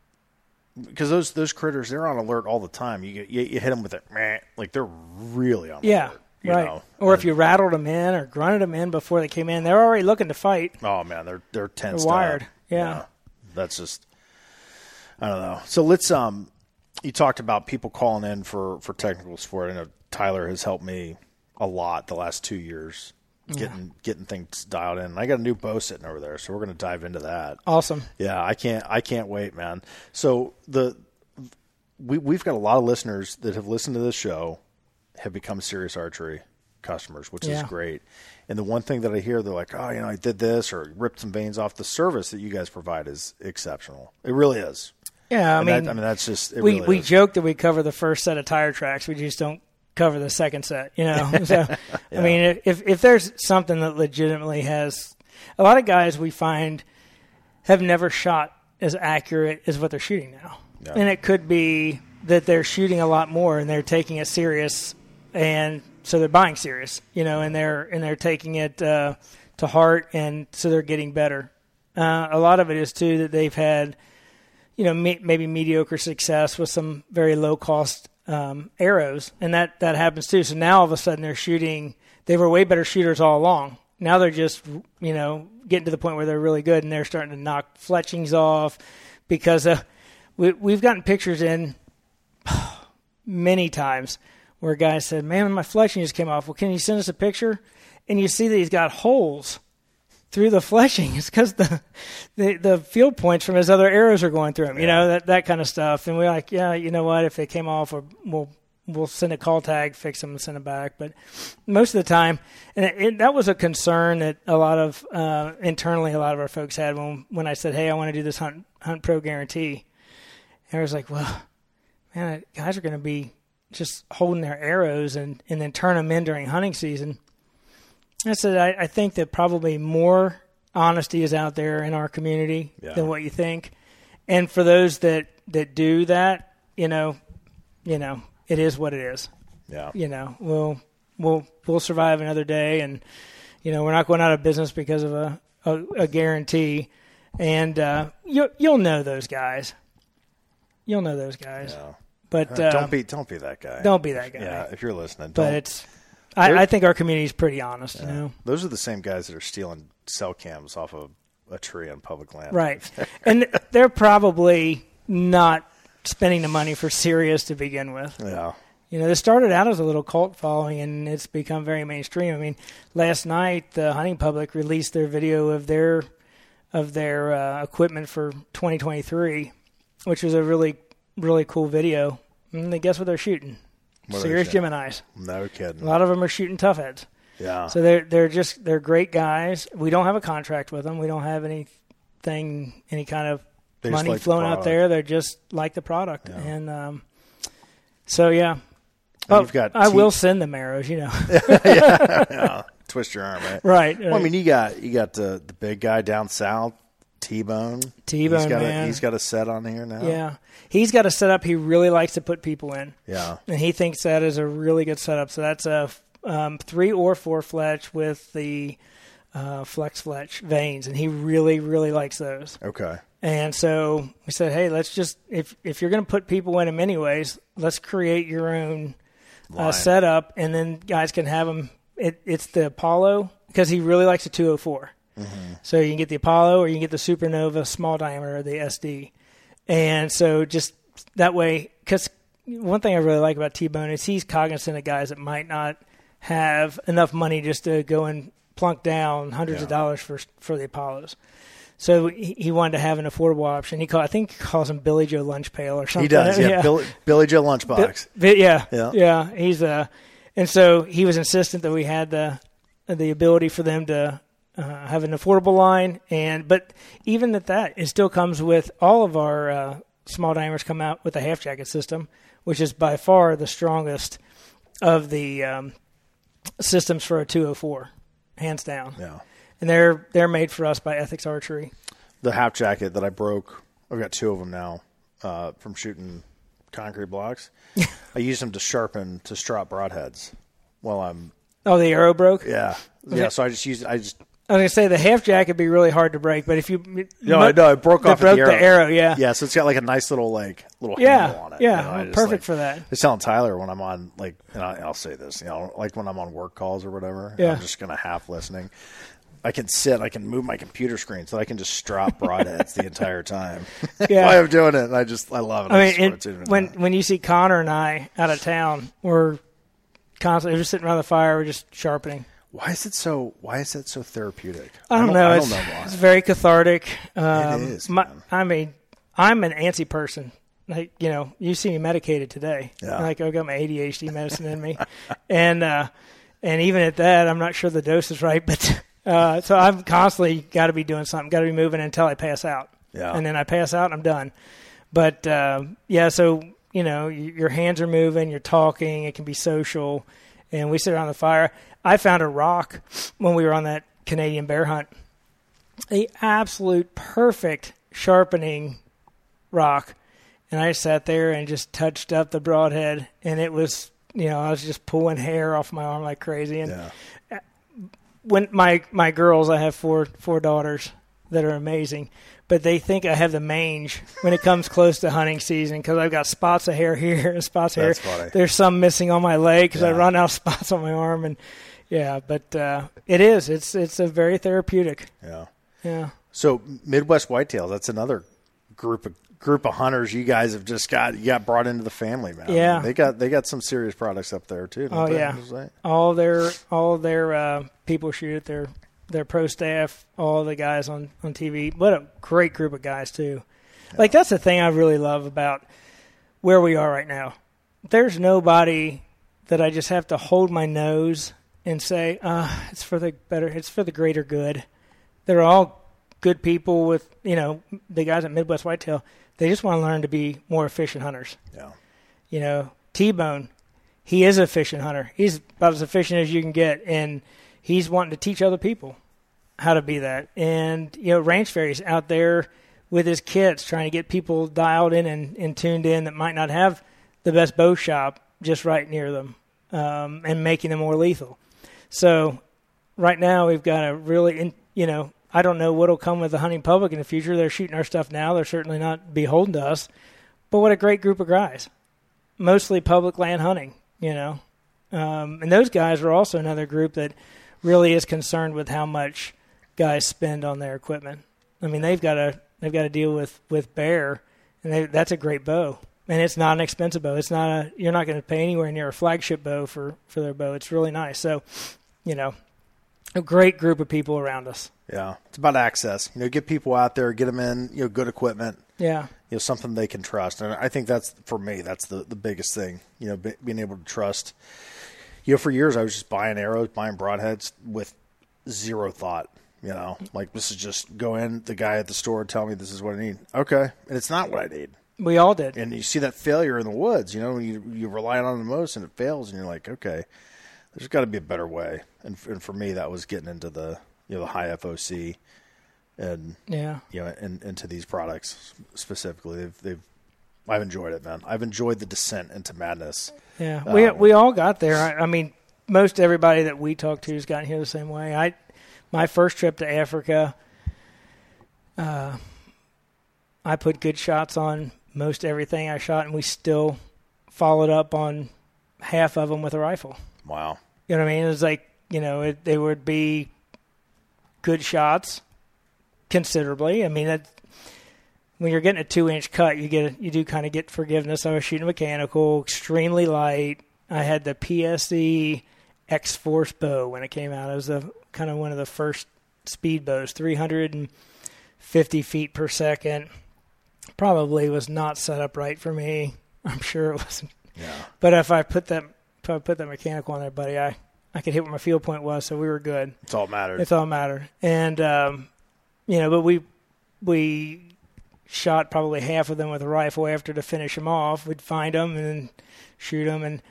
because those those critters they're on alert all the time. You get- you, you hit them with it, meh, like they're really on yeah, alert. You right. know? or if you rattled them in or grunted them in before they came in, they're already looking to fight. Oh man, they're they're tense. They're wired. Yeah. That's just I don't know. So let's um you talked about people calling in for for technical support. I know Tyler has helped me a lot the last two years getting getting things dialed in. I got a new bow sitting over there, so we're going to dive into that. Awesome. Yeah, I can't I can't wait, man. So the we we've got a lot of listeners that have listened to this show have become Sirius Archery customers, which Yeah. is great. And the one thing that I hear, they're like, "Oh, you know, I did this or ripped some vanes off." The service that you guys provide is exceptional. It really is. Yeah, I And mean, that- I mean, that's just it we really we is. joke that we cover the first set of tire tracks. We just don't cover the second set. You know, so I mean, if if there's something that legitimately has a lot of guys we find have never shot as accurate as what they're shooting now, Yeah. and it could be that they're shooting a lot more and they're taking it serious, and so they're buying Sirius. You know, and they're and they're taking it uh, to heart, and so they're getting better. Uh, a lot of it is too that they've had you know, me, maybe mediocre success with some very low cost um, arrows, and that that happens too. So now all of a sudden they're shooting. They were way better shooters all along. Now they're just you know getting to the point where they're really good, and they're starting to knock fletchings off because uh, we we've gotten pictures in many times where guys said, "Man, my fletching just came off." Well, can you send us a picture? And you see that he's got holes through the fletching. It's because the, the the field points from his other arrows are going through him. You know that that kind of stuff. And we're like, yeah, you know what? If they came off, or we'll we'll send a call tag, fix them, and send them back. But most of the time, and it, it, that was a concern that a lot of uh, internally a lot of our folks had when when I said, hey, I want to do this hunt hunt pro guarantee. And I was like, well, man, guys are going to be just holding their arrows and and then turn them in during hunting season. I said, I, I think that probably more honesty is out there in our community Yeah. than what you think. And for those that, that do that, you know, you know, it is what it is. yeah. You know, we'll we'll we'll survive another day, and you know, we're not going out of business because of a a, a guarantee. And uh, you'll you'll know those guys. You'll know those guys. Yeah. But Uh, don't be don't be that guy. don't be that guy. Yeah, if you're listening, But don't. it's I, I think our community is pretty honest. You know. Those are the same guys that are stealing cell cams off of a tree on public land. Right. and they're probably not spending the money for Sirius to begin with. Yeah. You know, this started out as a little cult following and it's become very mainstream. I mean, last night the hunting public released their video of their of their uh, equipment for 2023, which was a really really cool video. And they guess what they're shooting? What Sirius? Geminis. No kidding. A lot of them are shooting tough heads. yeah. So they're they're just they're great guys. We don't have a contract with them. We don't have anything any kind of They money like the flowing out there. They're just like the product, and um, so yeah. And Oh, you've got I T- will send them arrows, you know. yeah. Twist your arm, right? right. Well, I mean, you got you got the the big guy down south, T Bone. T-Bone, he's got man. A, he's got a set on here now. yeah, he's got a setup he really likes to put people in, Yeah. and he thinks that is a really good setup. So that's a um, three or four fletch with the uh, FlexFletch vanes, and he really really likes those. Okay. And so we said, hey, let's just if if you're going to put people in them anyways, let's create your own uh, setup, and then guys can have them. It, it's the Apollo because he really likes the 204. So you can get the Apollo or you can get the Supernova small diameter or the SD, and so just that way. Because one thing I really like about T Bone is he's cognizant of guys that might not have enough money just to go and plunk down hundreds of dollars for for the Apollos. So he, he wanted to have an affordable option. He called, I think he calls him Billy Joe Lunch Pail or something. He does. Yeah. Billy, Billy Joe Lunchbox. Bi- yeah, Yeah. yeah, He's uh, and so he was insistent that we had the the ability for them to uh, have an affordable line, and but even at that, it still comes with all of our uh, small diameters come out with a half jacket system, which is by far the strongest of the um, systems for a 204, hands down. yeah. And they're they're made for us by Ethics Archery. The half jacket that I broke. I've got two of them now uh, from shooting concrete blocks. I use them to sharpen to strop broadheads while I'm Oh, the arrow broke. Yeah, yeah. So I just use I just I was gonna say the half jack would be really hard to break, but if you No, I know it broke off broke the the arrow. arrow, yeah, Yeah, so it's got like a nice little like little yeah, handle on it. yeah, you know, just, perfect like- for that. I was telling Tyler when I'm on like, and I, I'll say this, you know, like when I'm on work calls or whatever, Yeah. I'm just gonna half listening. I can sit, I can move my computer screen so I can just strap broadheads the entire time. Yeah. While I'm doing it, and I just I love it. I mean, it, when when you see Connor and I out of town, we're constantly we're just sitting around the fire, we're just sharpening. Why is it so why is it so therapeutic? I don't, know. I it's, don't know why. it's very cathartic. Um, is, my- I mean, I'm an antsy person. Like you know, you see me medicated today. Yeah. Like I've got my ADHD medicine in me, and uh, and even at that, I'm not sure the dose is right. But uh, so I've constantly got to be doing something, got to be moving until I pass out. Yeah. And then I pass out, and I'm done. But uh, yeah, so you know, your hands are moving, you're talking. It can be social, and we sit around the fire. I found a rock when we were on that Canadian bear hunt. A absolute perfect sharpening rock, and I sat there and just touched up the broadhead, and it was you know I was just pulling hair off my arm like crazy. And Yeah. when my my girls, I have four four daughters that are amazing, but they think I have the mange when it comes close to hunting season because I've got spots of hair here and spots of That's hair. funny. There's some missing on my leg because I run out of spots on my arm, and yeah, but uh, it is it's it's a very therapeutic. Yeah. Yeah, So Midwest Whitetails, that's another group of group of hunters you guys have just got you got brought into the family, man. Yeah. They got they got some serious products up there too. Oh, they? yeah. All their all their uh, people shoot their their pro staff, all the guys on on TV. What a great group of guys too. Like that's the thing I really love about where we are right now. There's nobody that I just have to hold my nose and say, uh, "It's for the better. It's for the greater good." They're all good people with you know the guys at Midwest Whitetail. They just want to learn to be more efficient hunters Yeah. you know, T Bone, he is a efficient hunter. He's about as efficient as you can get, and he's wanting to teach other people how to be that. And you know, Ranch Fairy's out there with his kits trying to get people dialed in and, and tuned in that might not have the best bow shop just right near them, um, and making them more lethal. So right now we've got a really, in, you know, I don't know what'll come with the hunting public in the future. They're shooting our stuff now. They're certainly not beholden to us. But what a great group of guys mostly public land hunting, you know. Um, and those guys are also another group that really is concerned with how much guys spend on their equipment. I mean, they've got to they've got to deal with with bear, and they, that's a great bow, and it's not an expensive bow. It's not a you're not going to pay anywhere near a flagship bow for for their bow. It's really nice. So, you know, a great group of people around us. Yeah. It's about access. You know, get people out there, get them in, you know, good equipment, Yeah, you know, something they can trust. And I think that's for me, that's the the biggest thing. You know, be, being able to trust. You know, for years I was just buying arrows, buying broadheads with zero thought. You know, like this is just go in, the guy at the store tell me this is what I need. Okay, and it's not what I need. we all did. and you see that failure in the woods. You know, when you you rely on the most and it fails, and you're like, okay, there's got to be a better way. And, and for me, that was getting into the you know the high FOC and Yeah. you know and into these products specifically. They've they've I've enjoyed it, man. I've enjoyed the descent into madness. Yeah, we Um, we all got there. I, I mean, most everybody that we talked to has gotten here the same way. I, my first trip to Africa, uh, I put good shots on most everything I shot, and we still followed up on half of them with a rifle. Wow. You know what I mean? It was like you know it, they would be good shots, considerably. I mean that when you're getting a two inch cut, you get you do kind of get forgiveness. I was shooting mechanical, extremely light. I had the PSE X Force bow when it came out. It was the kind of one of the first speed bows, 350 feet per second. Probably was not set up right for me. I'm sure it wasn't. Yeah. But if I put that if I put that mechanical on there, buddy, I I could hit where my field point was, so we were good. It's all mattered. It's all mattered. And um, you know, but we we shot probably half of them with a rifle after to finish them off. We'd find them and shoot them, and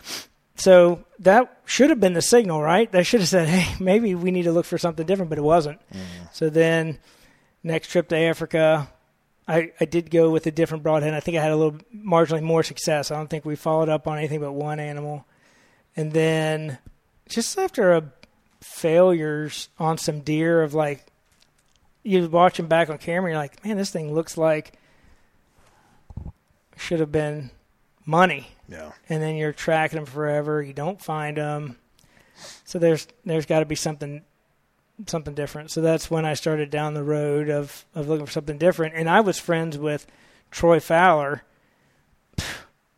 so that should have been the signal, right? That should have said, "Hey, maybe we need to look for something different," but it wasn't. So then, next trip to Africa. I, I did go with a different broadhead. I think I had a little marginally more success. I don't think we followed up on anything but one animal. And then just after a failures on some deer of like you watch them back on camera. You're like, man, this thing looks like should have been money. Yeah. And then you're tracking them forever. You don't find them. So there's there's got to be something something different. So that's when I started down the road of of looking for something different. And I was friends with Troy Fowler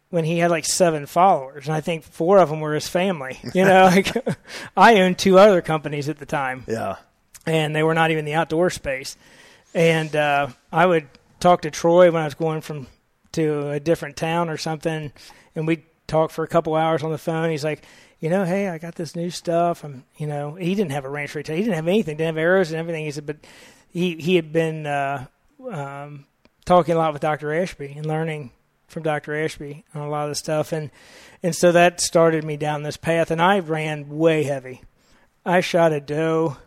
when he had like seven followers, and I think four of them were his family. You know, like I owned two other companies at the time, Yeah. and they were not even the outdoor space. And uh, I would talk to Troy when I was going from to a different town or something, and we'd talk for a couple hours on the phone. He's like, you know, hey, I got this new stuff. I'm, you know, he didn't have a ranch retail. He didn't have anything. Didn't have arrows and everything. He said, but he he had been uh, um, talking a lot with Dr. Ashby and learning from Dr. Ashby on a lot of the stuff, and and so that started me down this path. And I ran way heavy. I shot a doe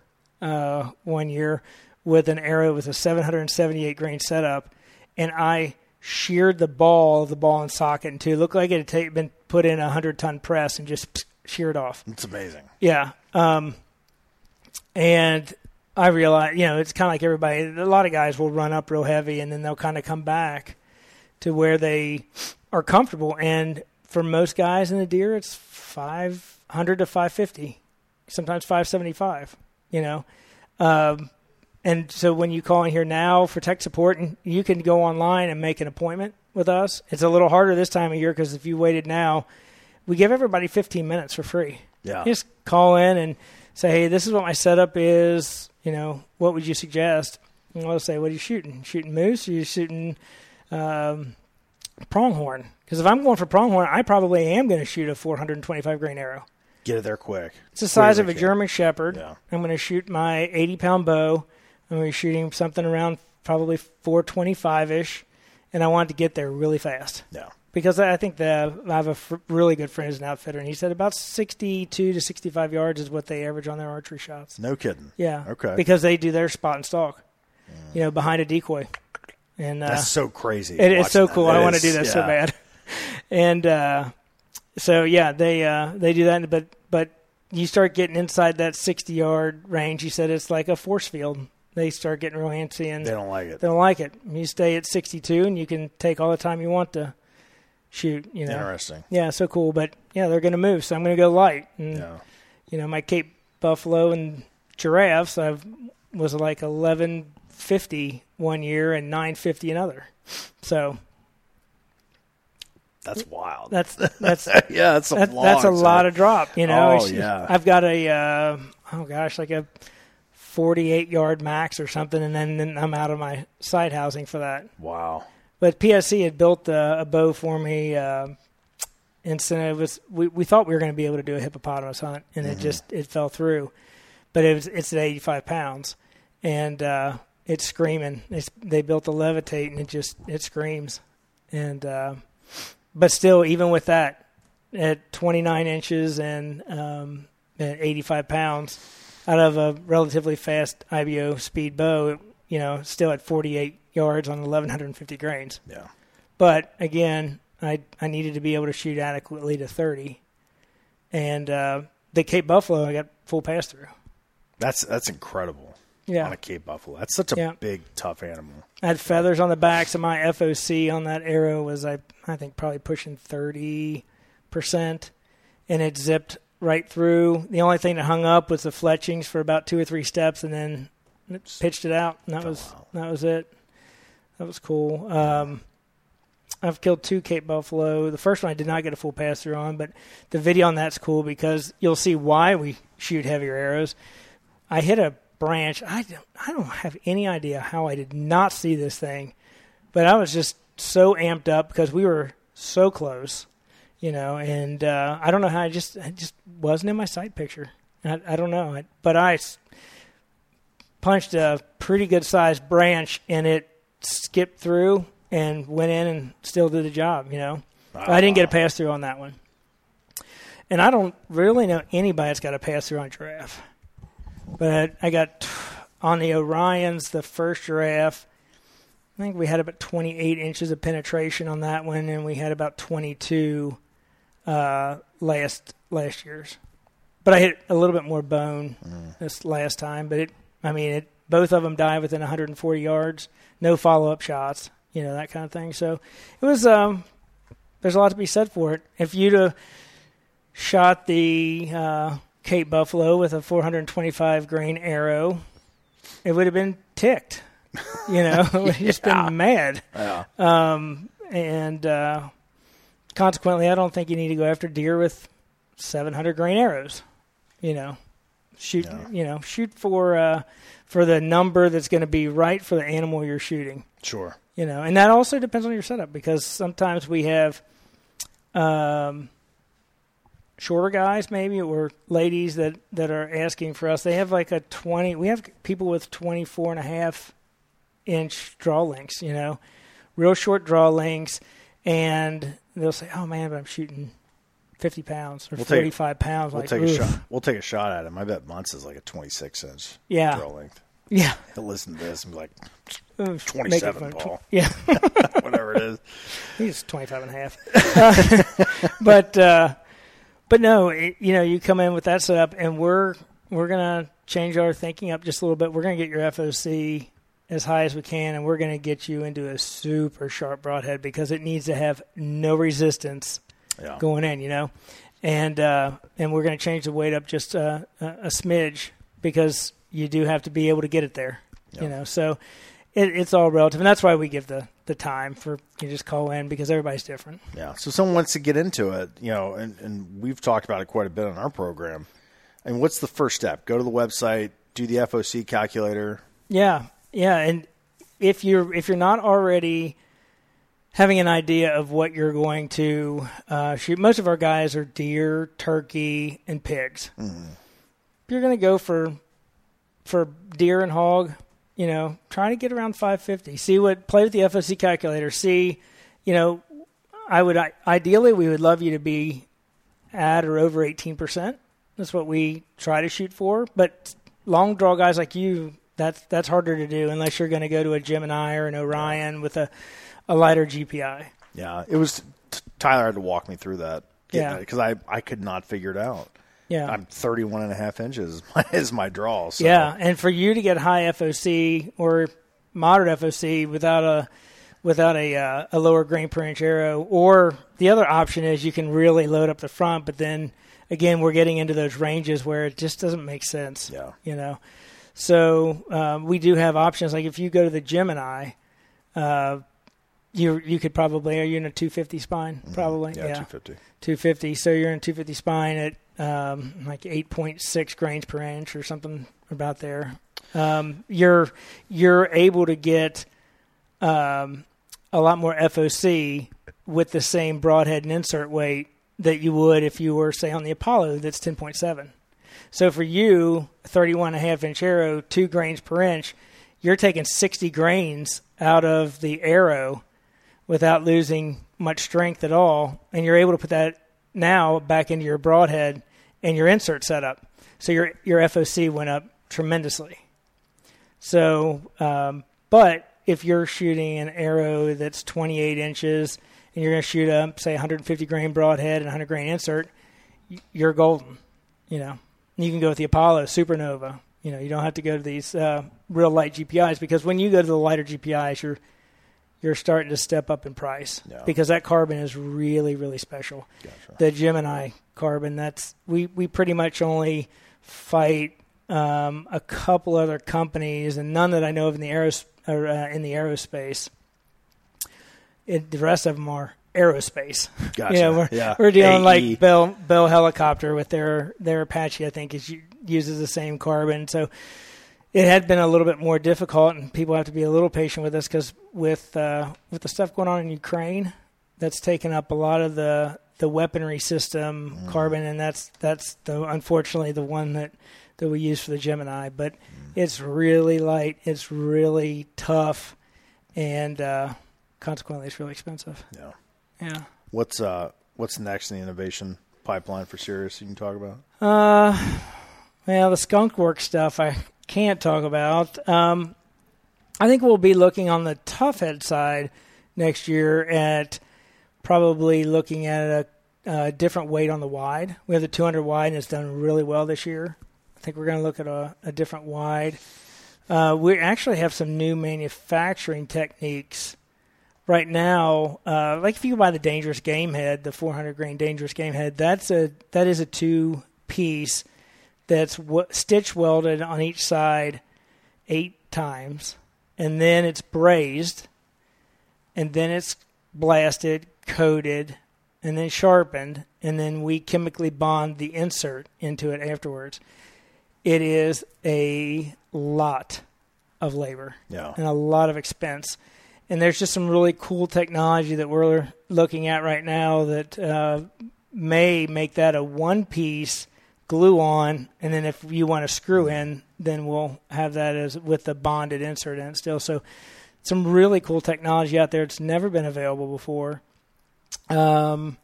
uh, one year with an arrow with a 778 grain setup, and I sheared the ball of the ball and socket into it looked like it had been put in a hundred ton press and just sheared off. It's amazing. Yeah. Um, and I realized, you know, it's kind of like everybody. A lot of guys will run up real heavy, and then they'll kind of come back to where they are comfortable. And for most guys in the deer, it's 500 to 550, sometimes 575. You know, um, and so when you call in here now for tech support, and you can go online and make an appointment with us. It's a little harder this time of year because if you waited now, we give everybody 15 minutes for free. Yeah. You just call in and say, hey, this is what my setup is. You know, what would you suggest? And I'll say, what are you shooting? Shooting moose? Are you shooting um, pronghorn? Because if I'm going for pronghorn, I probably am going to shoot a 425 grain arrow. Get it there quick. It's the size of a. German Shepherd. Yeah. I'm going to shoot my 80 pound bow. I'm going to be shooting something around probably 425 ish, and I want to get there really fast Yeah. because I think the I have a fr- really good friend who's an outfitter, and he said about 62 to 65 yards is what they average on their archery shots. No kidding. Yeah. Okay. Because they do their spot and stalk, you know, behind a decoy, and uh, That's so crazy. it is so watching cool. that. I want to do that so bad. And uh, so yeah, they uh, they do that, but but you start getting inside that sixty yard range. You said it's like a force field. They start getting real antsy and They don't like it. they don't like it. You stay at sixty two, and you can take all the time you want to shoot. You know, Interesting. yeah, so cool. But yeah, they're going to move, so I'm going to go light. And Yeah. you know, my Cape Buffalo and giraffes, I was like eleven fifty one year and nine fifty another. So That's wild. that's that's yeah, that's a that, long that's a lot of drop. You know, Oh, yeah. I've got a uh, oh gosh, like a forty-eight yard max or something, and then, then I'm out of my side housing for that. Wow. But PSE had built a, a bow for me. Uh, and so it was we, we thought we were going to be able to do a hippopotamus hunt, and it just it fell through. But it was it's at 85 pounds, and uh, it's screaming. It's, they built the levitate, and it just it screams. And uh, but still, even with that, at 29 inches and um, at 85 pounds, out of a relatively fast IBO speed bow, you know, still at 48 yards on 1150 grains. Yeah. But again, I I needed to be able to shoot adequately to 30, and uh, the Cape Buffalo I got full pass through. That's that's incredible. Yeah. On a Cape Buffalo. That's such a Yeah. big, tough animal. I had feathers on the back, so my FOC on that arrow was I I think probably pushing 30 percent, and it zipped right through. The only thing that hung up was the fletchings for about two or three steps, and then it pitched it out, and that was that was it. That was cool. Um, I've killed two Cape Buffalo. The first one I did not get a full pass through on, but the video on that's cool because you'll see why we shoot heavier arrows. I hit a branch. I don't, I don't have any idea how I did not see this thing, but I was just so amped up because we were so close, you know. And uh, I don't know how I just I just wasn't in my sight picture. I, I don't know, I, but I punched a pretty good sized branch and it skipped through and went in and still did the job. You know, I didn't get a pass through on that one. And I don't really know anybody that's got a pass through on giraffe. But I got on the Orions, the first giraffe. I think we had about 28 inches of penetration on that one, and we had about 22 uh, last last year's. but I hit a little bit more bone this last time. But it, I mean, it both of them died within 140 yards, no follow up shots, you know that kind of thing. So it was. Um, there's a lot to be said for it. If you'd have shot the uh, Cape Buffalo with a 425 grain arrow, it would have been ticked. You know, it would have just been mad. Yeah. Um, and uh, consequently, I don't think you need to go after deer with 700 grain arrows. You know, shoot. Yeah. You know, shoot for uh, for the number that's going to be right for the animal you're shooting. Sure. You know, and that also depends on your setup because sometimes we have um, shorter guys, maybe, or ladies that, that are asking for us. They have like a 20, we have people with 24 and a half inch draw lengths, you know, real short draw lengths. And they'll say, oh man, but I'm shooting 50 pounds or We'll take- 45 pounds. We'll like, take a shot. We'll take a shot at him. I bet Muntz is like a 26 inch Yeah. throw length. Yeah. He'll listen to this and be like, Oof, make it 27, fun. Paul. Yeah. whatever it is. He's 25 and a half. Uh, but uh, but no, it, you know, you come in with that setup, and we're we're gonna change our thinking up just a little bit. We're gonna get your FOC as high as we can, and we're gonna get you into a super sharp broadhead because it needs to have no resistance Yeah. going in, you know, and uh, and we're gonna change the weight up just uh, a, a smidge because you do have to be able to get it there, Yeah. you know. So it, it's all relative, and that's why we give the the time for you just call in because everybody's different. Yeah. So someone wants to get into it, you know, and, and we've talked about it quite a bit on our program. And what's the first step? Go to the website, do the FOC calculator. Yeah, yeah, and if you're if you're not already having an idea of what you're going to uh, shoot, most of our guys are deer, turkey, and pigs. If you're going to go for for deer and hog, you know, try to get around 550. See what play with the FOC calculator. See, you know, I would I- ideally we would love you to be at or over 18 percent. That's what we try to shoot for. But long draw guys like you, that's that's harder to do unless you're going to go to a Gemini or an Orion with a a lighter GPI. Yeah. It was t- Tyler had to walk me through that. Yeah. Because I, I could not figure it out. Yeah. I'm 31 and a half inches is my draw. So. Yeah, and for you to get high FOC or moderate FOC without a without a uh, a lower grain per inch arrow, or the other option is you can really load up the front, but then again we're getting into those ranges where it just doesn't make sense. Yeah. you know. So um, we do have options. Like if you go to the Gemini, uh, you you could probably are you in a 250 spine? Probably, Yeah. 250. 250. So you're in 250 spine at um, like 8.6 grains per inch or something about there. Um, you're you're able to get um, a lot more FOC with the same broadhead and insert weight that you would if you were say on the Apollo that's 10.7. So for you, a 31 and a half inch arrow, two grains per inch, you're taking 60 grains out of the arrow without losing much strength at all, and you're able to put that now back into your broadhead and your insert setup. So your your FOC went up tremendously. So, um, but if you're shooting an arrow that's 28 inches and you're going to shoot a say 150 grain broadhead and 100 grain insert, you're golden. You know, you can go with the Apollo Supernova. You know, you don't have to go to these uh, real light GPIs because when you go to the lighter GPIs, you're you're starting to step up in price Yeah. because that carbon is really really special. Gotcha. The Gemini carbon that's we we pretty much only fight um, a couple other companies and none that I know of in the aeros or, uh, in the aerospace. It, the rest of them are aerospace. Gotcha. You know, we're, Yeah. we're dealing AE. like Bell Bell helicopter with their their Apache. I think is uses the same carbon. So it had been a little bit more difficult, and people have to be a little patient with us because with uh, with the stuff going on in Ukraine, that's taken up a lot of the the weaponry system carbon, and that's that's the unfortunately the one that that we use for the Gemini. But it's really light, it's really tough, and uh, consequently, it's really expensive. Yeah. Yeah. What's uh what's next in the innovation pipeline for Sirius you can talk about? Uh, well, the skunk work stuff I can't talk about. Um, I think we'll be looking on the tough head side next year at probably looking at a uh, different weight on the wide. We have the 200 wide, and it's done really well this year. I think we're going to look at a, a different wide. Uh, we actually have some new manufacturing techniques right now. Uh, like if you buy the Dangerous Game Head, the 400 grain Dangerous Game Head, that's a that is a two piece that's w- stitch welded on each side eight times, and then it's brazed, and then it's blasted, coated, and then sharpened, and then we chemically bond the insert into it afterwards. It is a lot of labor Yeah. and a lot of expense. And there's just some really cool technology that we're looking at right now that uh, may make that a one piece glue on. And then if you want to screw in, then we'll have that as with the bonded insert in it still. So some really cool technology out there. It's never been available before. Um,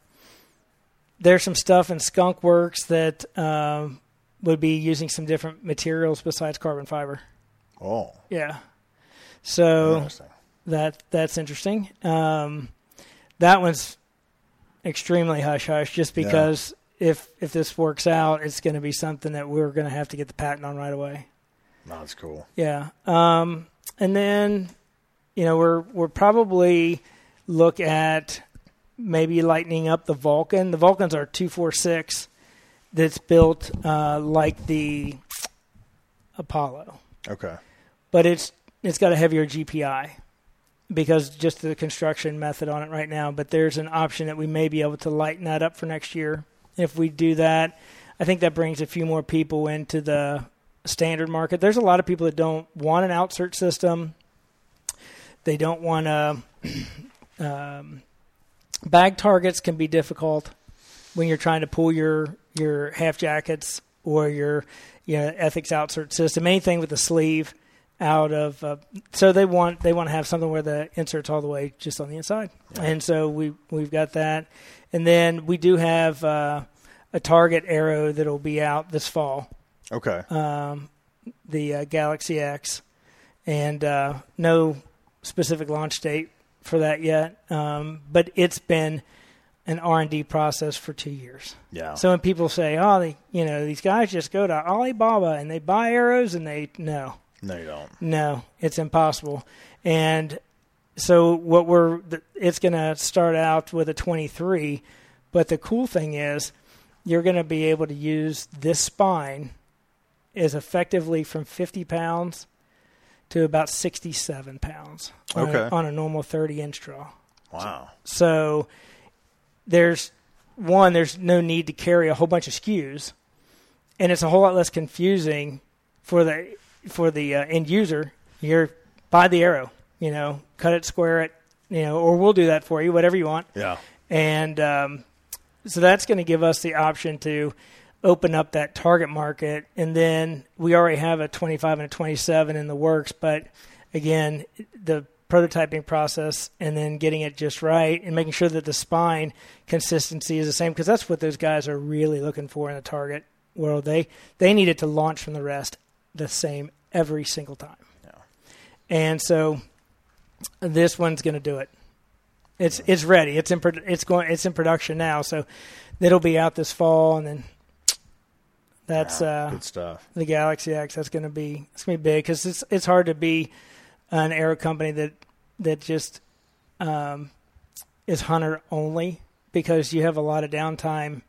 there's some stuff in Skunk Works that um, would be using some different materials besides carbon fiber. Oh, Yeah. So that that's interesting. Um, that one's extremely hush hush, just because if if this works out, it's going to be something that we're going to have to get the patent on right away. No, that's cool. Yeah. Um, and then, you know, we're we're probably look at maybe lightening up the Vulcan. The Vulcans are two four six. That's built uh, like the Apollo Okay. but it's it's got a heavier GPI because just the construction method on it right now. But there's an option that we may be able to lighten that up for next year. If we do that, I think that brings a few more people into the standard market. There's a lot of people that don't want an outsert system. They don't want to. Um, bag targets can be difficult when you're trying to pull your your half jackets or your you know, ethics outsert system. Anything with a sleeve out of uh, so they want they want to have something where the inserts all the way just on the inside, and so we we've got that, and then we do have uh, a target arrow that'll be out this fall Okay. um, the uh, Galaxy X, and uh, no specific launch date for that yet. Um, but it's been an R and D process for two years. yeah. So when people say, "Oh, they, you know, these guys just go to Alibaba and they buy arrows," and they no, no, you don't. no, it's impossible. And so what we're it's going to start out with a 23, but the cool thing is you're going to be able to use this spine is effectively from 50 pounds to about 67 pounds on, Okay. a, on a normal 30 inch draw. Wow. So there's one, there's no need to carry a whole bunch of SKUs, and it's a whole lot less confusing for the for the uh, end user. You're buy the arrow, you know, cut it, square it, you know, or we'll do that for you, whatever you want. Yeah. And um, so that's going to give us the option to open up that target market. And then we already have a 25 and a 27 in the works. But again, the prototyping process and then getting it just right and making sure that the spine consistency is the same because that's what those guys are really looking for in the target world. They they need it to launch from the rest the same every single time. And so this one's going to do it. It's it's ready. It's in it's going it's in production now. So it'll be out this fall, and then that's uh, Good stuff. the Galaxy X. That's going to be it's going to be big because it's it's hard to be an arrow company that that just um, is hunter only because you have a lot of downtime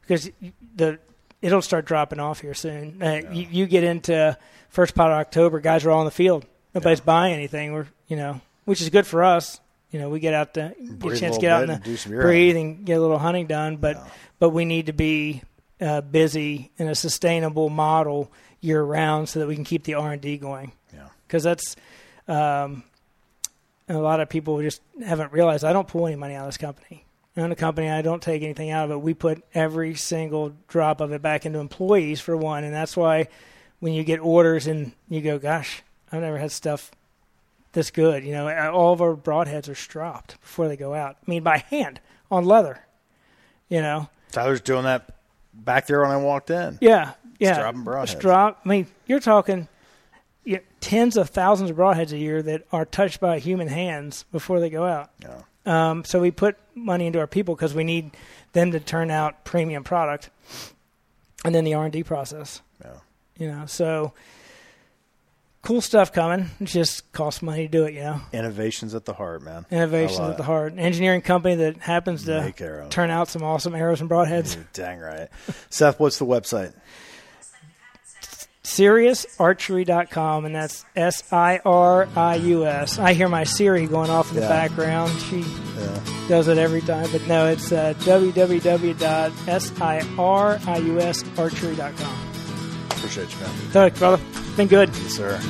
because the it'll start dropping off here soon. Uh, you, you get into first part of October, guys are all in the field. Nobody's buying anything. We're you know, which is good for us. You know, we get out to get Breathe a chance to get out and and do some urine. breathe and get a little hunting done. But but we need to be uh, busy in a sustainable model year round so that we can keep the R and D going. Yeah. because that's um, a lot of people just haven't realized. I don't pull any money out of this company. I own a company. I don't take anything out of it. We put every single drop of it back into employees for one, and that's why when you get orders and you go, "Gosh, I've never had stuff this good." You know, all of our broadheads are stropped before they go out. I mean, by hand on leather. You know, Tyler's doing that back there when I walked in. yeah, yeah. Strop and broadheads. Strop. I mean, you're talking you know, tens of thousands of broadheads a year that are touched by human hands before they go out. Yeah. Um, so we put money into our people because we need them to turn out premium product, and then the R and D process. Yeah. You know, so cool stuff coming. It just costs money to do it. You know, Innovations at the heart, man. innovations at the heart. Engineering company that happens to turn out some awesome arrows and broadheads. You're dang right. Seth, what's the website? SiriusArchery.com, and that's S I R I U S. I hear my Siri going off in the Yeah. background. She Yeah. does it every time, but no, it's uh, www.siriusarchery.com. Appreciate you, man. Thanks, brother. Been good. Yes, sir.